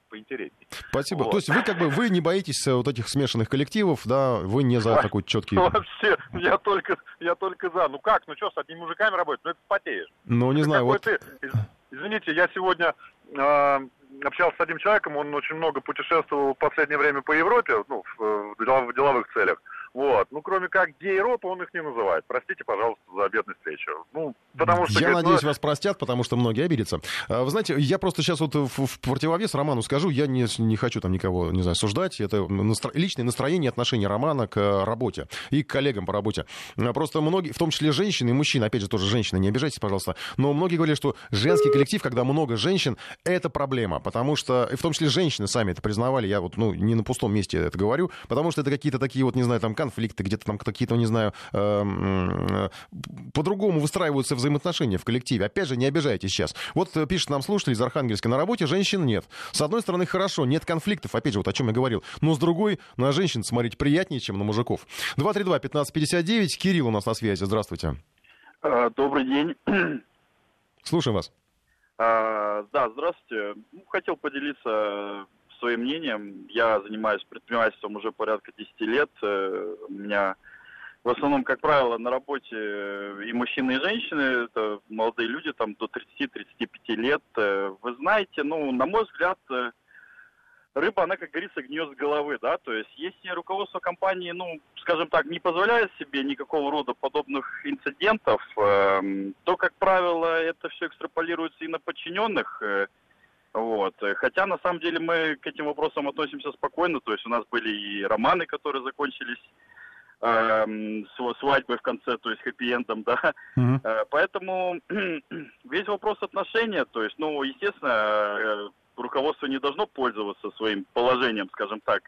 поинтереснее. Спасибо. Вот. То есть вы как бы вы не боитесь э, вот этих смешанных коллективов, да, вы не за такой четкий... Вообще, я только, я только за. Ну как, ну что, с одними мужиками работать? Ну это потеешь. Ну, не Это знаю, какой вот... ты- из- Извините, я сегодня э, общался с одним человеком, он очень много путешествовал в последнее время по Европе, ну, в, делов- в деловых целях. Вот. Ну, кроме как гей-рот, он их не называет. Простите, пожалуйста, за обидную встречу. Ну, потому что... Я говорит, надеюсь, ну, вас простят, потому что многие обидятся. А, Вы знаете, я просто сейчас вот в, в противовес Роману скажу, я не, не хочу там никого, не знаю, осуждать. Это настро... личное настроение, отношение Романа к э, работе и к коллегам по работе. А, Просто многие, в том числе женщины и мужчины, опять же, тоже женщины, не обижайтесь, пожалуйста, но многие говорят, что женский коллектив, когда много женщин, это проблема, потому что, и в том числе женщины сами это признавали, я вот, ну, не на пустом месте это говорю, потому что это какие-то такие вот, не знаю, там конфликты, где-то там какие-то, не знаю, э, м, по-другому выстраиваются взаимоотношения в коллективе. Опять же, не обижайтесь сейчас. Вот э, пишет нам слушатель из Архангельска, на работе женщин нет. С одной стороны, хорошо, нет конфликтов, опять же, вот о чем я говорил, но с другой, на женщин смотреть приятнее, чем на мужиков. 232-1559, Кирилл у нас на связи, здравствуйте. А, Добрый день. Слушаем вас. А, Да, здравствуйте. Ну, Хотел поделиться своим мнением. Я занимаюсь предпринимательством уже порядка 10 лет. Э, У меня в основном, как правило, на работе э, и мужчины, и женщины, это молодые люди, там до 30-35 лет. Э, Вы знаете, ну, на мой взгляд, э, рыба, она, как говорится, гниет с головы, да, то есть если руководство компании, ну, скажем так, не позволяет себе никакого рода подобных инцидентов, эм, то, как правило, это все экстраполируется и на подчиненных, э, вот. Э, Хотя, на самом деле, мы к этим вопросам относимся спокойно, то есть у нас были и романы, которые закончились эм, сва- свадьбой в конце, то есть хэппи-эндом, [LAUGHS] да, Э, Поэтому [CLEARS THROAT] весь вопрос отношения, то есть, ну, естественно, э, руководство не должно пользоваться своим положением, скажем так,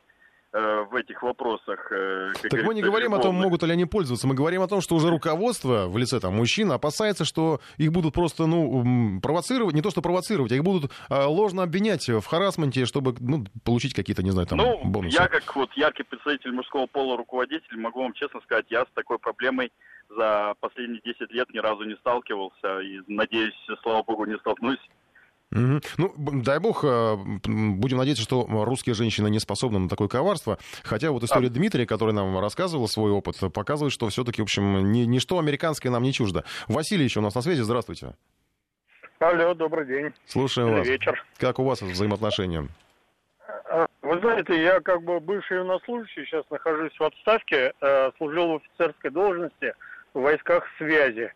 в этих вопросах. э, Так мы не говорим о том, могут ли они пользоваться. Мы говорим о том, что уже руководство в лице там мужчин опасается, что их будут просто, ну, провоцировать, не то что провоцировать, а их будут а, ложно обвинять в харасменте, чтобы, ну, получить какие-то, не знаю, там, Ну, бонусы. я как вот яркий представитель мужского пола руководитель могу вам честно сказать, я с такой проблемой за последние 10 лет ни разу не сталкивался и, надеюсь, слава богу, не столкнусь. Мгм. Ну, дай бог, э, будем надеяться, что русские женщины не способны на такое коварство. Хотя вот история Дмитрия, который нам рассказывал свой опыт, показывает, что все-таки, в общем, ни- ничто американское нам не чуждо. Василий еще у нас на связи. Здравствуйте. Алло, добрый день. Слушаем Или вас. вечер. Как у вас взаимоотношения? А, Вы знаете, я как бы бывший военнослужащий, сейчас нахожусь в отставке, э, служил в офицерской должности в войсках связи,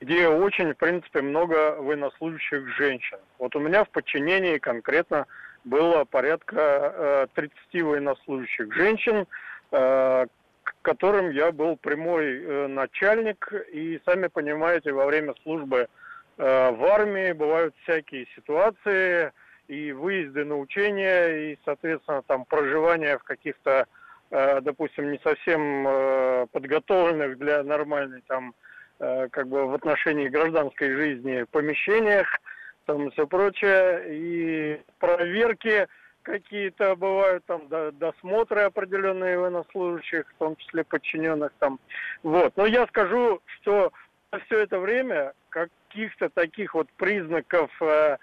где очень, в принципе, много военнослужащих женщин. Вот у меня в подчинении конкретно было порядка э, 30 военнослужащих женщин, э, к которым я был прямой э, начальник. И сами понимаете, во время службы э, в армии бывают всякие ситуации, и выезды на учения, и, соответственно, там проживание в каких-то, э, допустим, не совсем э, подготовленных для нормальной там, э, как бы в отношении гражданской жизни помещениях, там все прочее, и проверки какие-то бывают, там до- досмотры определенные военнослужащих, в том числе подчиненных там. Вот. Но я скажу, что все это время каких-то таких вот признаков э, э,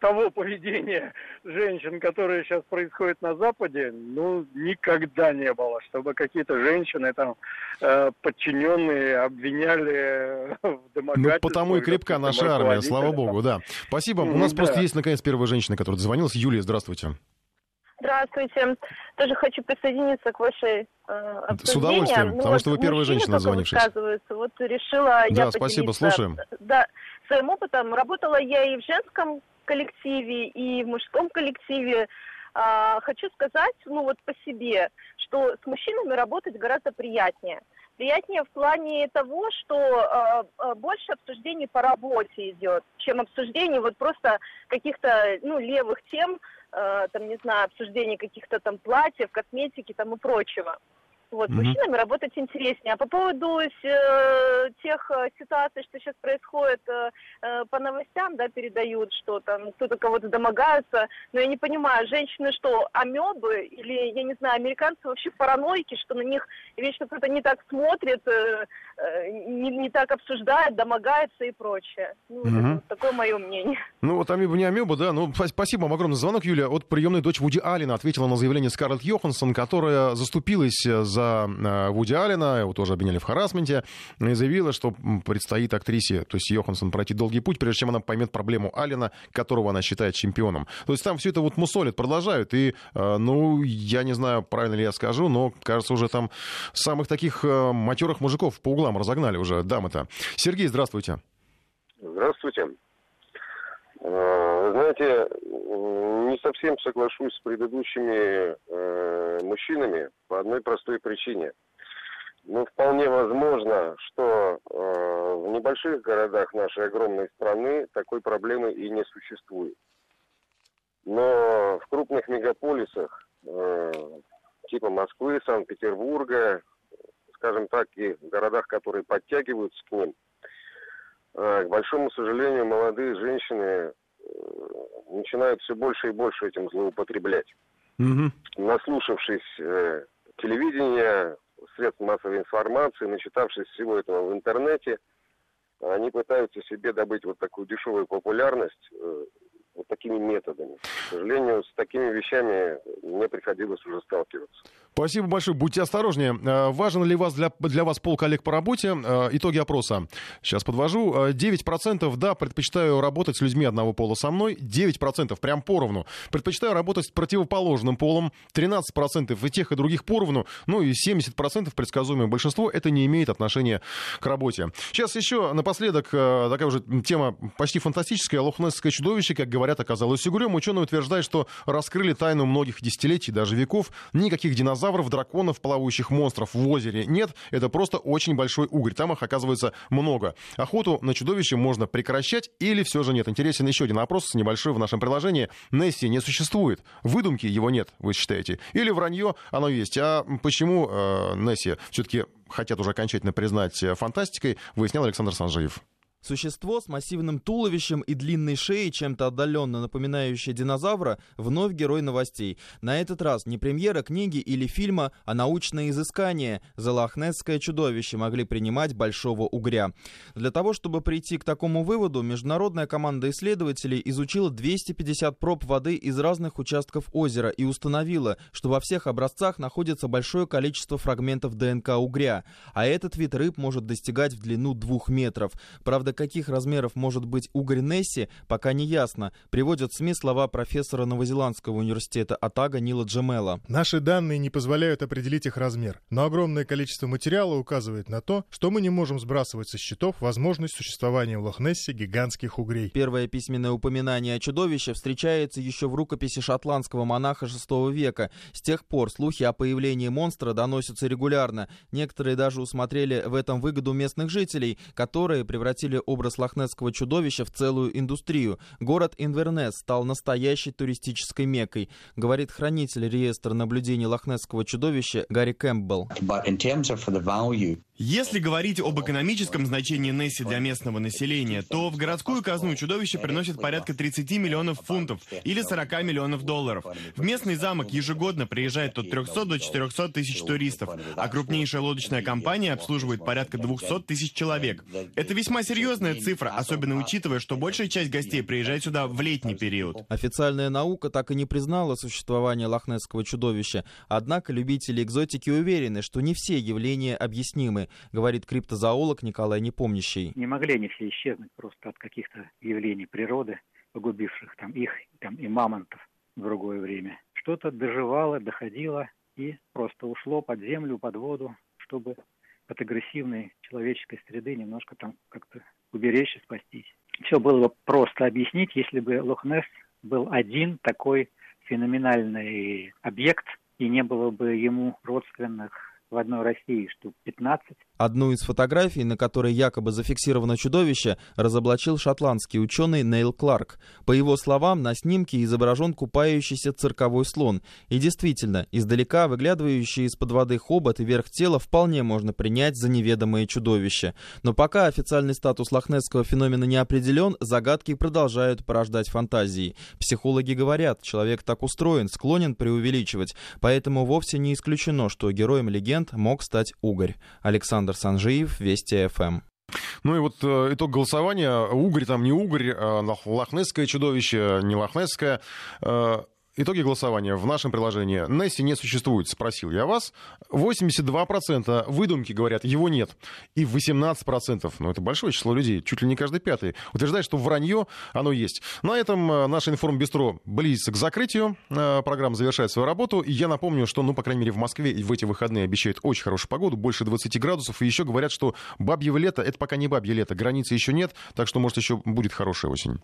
того поведения женщин, которое сейчас происходит на Западе, ну, никогда не было, чтобы какие-то женщины там э, подчиненные обвиняли в Ну, потому и крепка наша армия, слава богу, да. Спасибо. У нас просто есть, наконец, первая женщина, которая дозвонилась. Юлия, здравствуйте. Здравствуйте. Тоже хочу присоединиться к вашей э, обсуждению. С удовольствием, Ну, потому что вы первая женщина, высказываются. Вот решила Да, я спасибо, слушаем. Да, своим опытом. Работала я и в женском коллективе, и в мужском коллективе. А, хочу сказать, ну вот по себе, что с мужчинами работать гораздо приятнее. Приятнее в плане того, что э, э, больше обсуждений по работе идет, чем обсуждений вот просто каких-то ну левых тем, там не знаю, обсуждений каких-то там платьев, косметики там и прочего. Вот, с Мгм. мужчинами работать интереснее. А по поводу э, тех э, ситуаций, что сейчас происходит э, э, по новостям, да, передают, что там кто-то кого-то домогаются, но я не понимаю, женщины что, амебы или, я не знаю, американцы вообще параноики, что на них вечно кто-то не так смотрит, э, э, не, не так обсуждает, домогается и прочее. Ну, Мгм. это вот такое мое мнение. Ну, вот амеба не амеба, да. Ну, спа- спасибо вам огромный звонок, Юлия. От приемной дочь Вуди Алина ответила на заявление Скарлетт Йоханссон, которая заступилась э, за отца э, Вуди Аллена, его тоже обвиняли в харасменте, и заявила, что предстоит актрисе, то есть Йоханссон, пройти долгий путь, прежде чем она поймет проблему Аллена, которого она считает чемпионом. То есть там все это вот мусолят, продолжают, и, э, ну, я не знаю, правильно ли я скажу, но, кажется, уже там самых таких матерых мужиков по углам разогнали уже дамы-то. Сергей, здравствуйте. Здравствуйте. Вы знаете, не совсем соглашусь с предыдущими э, мужчинами по одной простой причине. Ну, вполне возможно, что э, в небольших городах нашей огромной страны такой проблемы и не существует. Но в крупных мегаполисах, э, типа Москвы, Санкт-Петербурга, скажем так, и в городах, которые подтягиваются к ним, э, к большому сожалению, молодые женщины начинают все больше и больше этим злоупотреблять. Угу. Наслушавшись э, телевидения, средств массовой информации, начитавшись всего этого в интернете, они пытаются себе добыть вот такую дешевую популярность, э, вот такими методами. К сожалению, с такими вещами мне приходилось уже сталкиваться. Спасибо большое. Будьте осторожнее. Э, важен ли вас для, для вас пол коллег по работе? Э, итоги опроса. Сейчас подвожу. 9% э, да, предпочитаю работать с людьми одного пола со мной. 9% прям поровну. Предпочитаю работать с противоположным полом. 13% и тех, и других поровну. Ну и 70% предсказуемое большинство это не имеет отношения к работе. Сейчас еще напоследок такая уже тема почти фантастическая. Лохнесское чудовище, как говорят, оказалось угрюм. Ученые утверждают, что раскрыли тайну многих десятилетий, даже веков. Никаких динозавров драконов, плавающих монстров в озере нет. Это просто очень большой угорь. Там их, оказывается, много. Охоту на чудовище можно прекращать или все же нет. Интересен еще один опрос небольшой в нашем приложении. Несси не существует. Выдумки его нет, вы считаете? Или вранье оно есть? А почему э, Несси все-таки хотят уже окончательно признать э, фантастикой, выяснял Александр Санжиев. Существо с массивным туловищем и длинной шеей, чем-то отдаленно напоминающее динозавра, вновь герой новостей. На этот раз не премьера книги или фильма, а научное изыскание. Залахнесское чудовище могли принимать большого угря. Для того, чтобы прийти к такому выводу, международная команда исследователей изучила 250 проб воды из разных участков озера и установила, что во всех образцах находится большое количество фрагментов ДНК угря, а этот вид рыб может достигать в длину двух метров. Правда, каких размеров может быть угорь Несси, пока не ясно, приводят в СМИ слова профессора Новозеландского университета Атага Нила Джемела. Наши данные не позволяют определить их размер, но огромное количество материала указывает на то, что мы не можем сбрасывать со счетов возможность существования в Лохнессе гигантских угрей. Первое письменное упоминание о чудовище встречается еще в рукописи шотландского монаха VI века. С тех пор слухи о появлении монстра доносятся регулярно. Некоторые даже усмотрели в этом выгоду местных жителей, которые превратили образ лохнесского чудовища в целую индустрию. Город Инвернес стал настоящей туристической мекой, говорит хранитель реестра наблюдений лохнесского чудовища Гарри Кэмпбелл. Если говорить об экономическом значении Несси для местного населения, то в городскую казну чудовище приносит порядка 30 миллионов фунтов или 40 миллионов долларов. В местный замок ежегодно приезжает от 300 до 400 тысяч туристов, а крупнейшая лодочная компания обслуживает порядка 200 тысяч человек. Это весьма серьезная цифра, особенно учитывая, что большая часть гостей приезжает сюда в летний период. Официальная наука так и не признала существование лохнесского чудовища, однако любители экзотики уверены, что не все явления объяснимы говорит криптозоолог Николай Непомнящий. Не могли они все исчезнуть просто от каких-то явлений природы, погубивших там их там, и мамонтов в другое время. Что-то доживало, доходило и просто ушло под землю, под воду, чтобы от агрессивной человеческой среды немножко там как-то уберечь и спастись. Все было бы просто объяснить, если бы Лохнесс был один такой феноменальный объект, и не было бы ему родственных в одной России штук 15. Одну из фотографий, на которой якобы зафиксировано чудовище, разоблачил шотландский ученый Нейл Кларк. По его словам, на снимке изображен купающийся цирковой слон. И действительно, издалека выглядывающий из-под воды хобот и верх тела вполне можно принять за неведомое чудовище. Но пока официальный статус лохнесского феномена не определен, загадки продолжают порождать фантазии. Психологи говорят, человек так устроен, склонен преувеличивать, поэтому вовсе не исключено, что героем легенд момент мог стать угорь. Александр Санжиев, Вести ФМ. Ну и вот э, итог голосования. Угорь там не угорь, а лохнесское чудовище, не лохнесское. Итоги голосования в нашем приложении. Несси не существует, спросил я вас. 82% выдумки говорят, его нет. И 18%, ну это большое число людей, чуть ли не каждый пятый, утверждает, что вранье, оно есть. На этом э, наше информбистро близится к закрытию. Э, программа завершает свою работу. И я напомню, что, ну, по крайней мере, в Москве в эти выходные обещают очень хорошую погоду, больше 20 градусов. И еще говорят, что бабье лето, это пока не бабье лето, границы еще нет, так что, может, еще будет хорошая осень.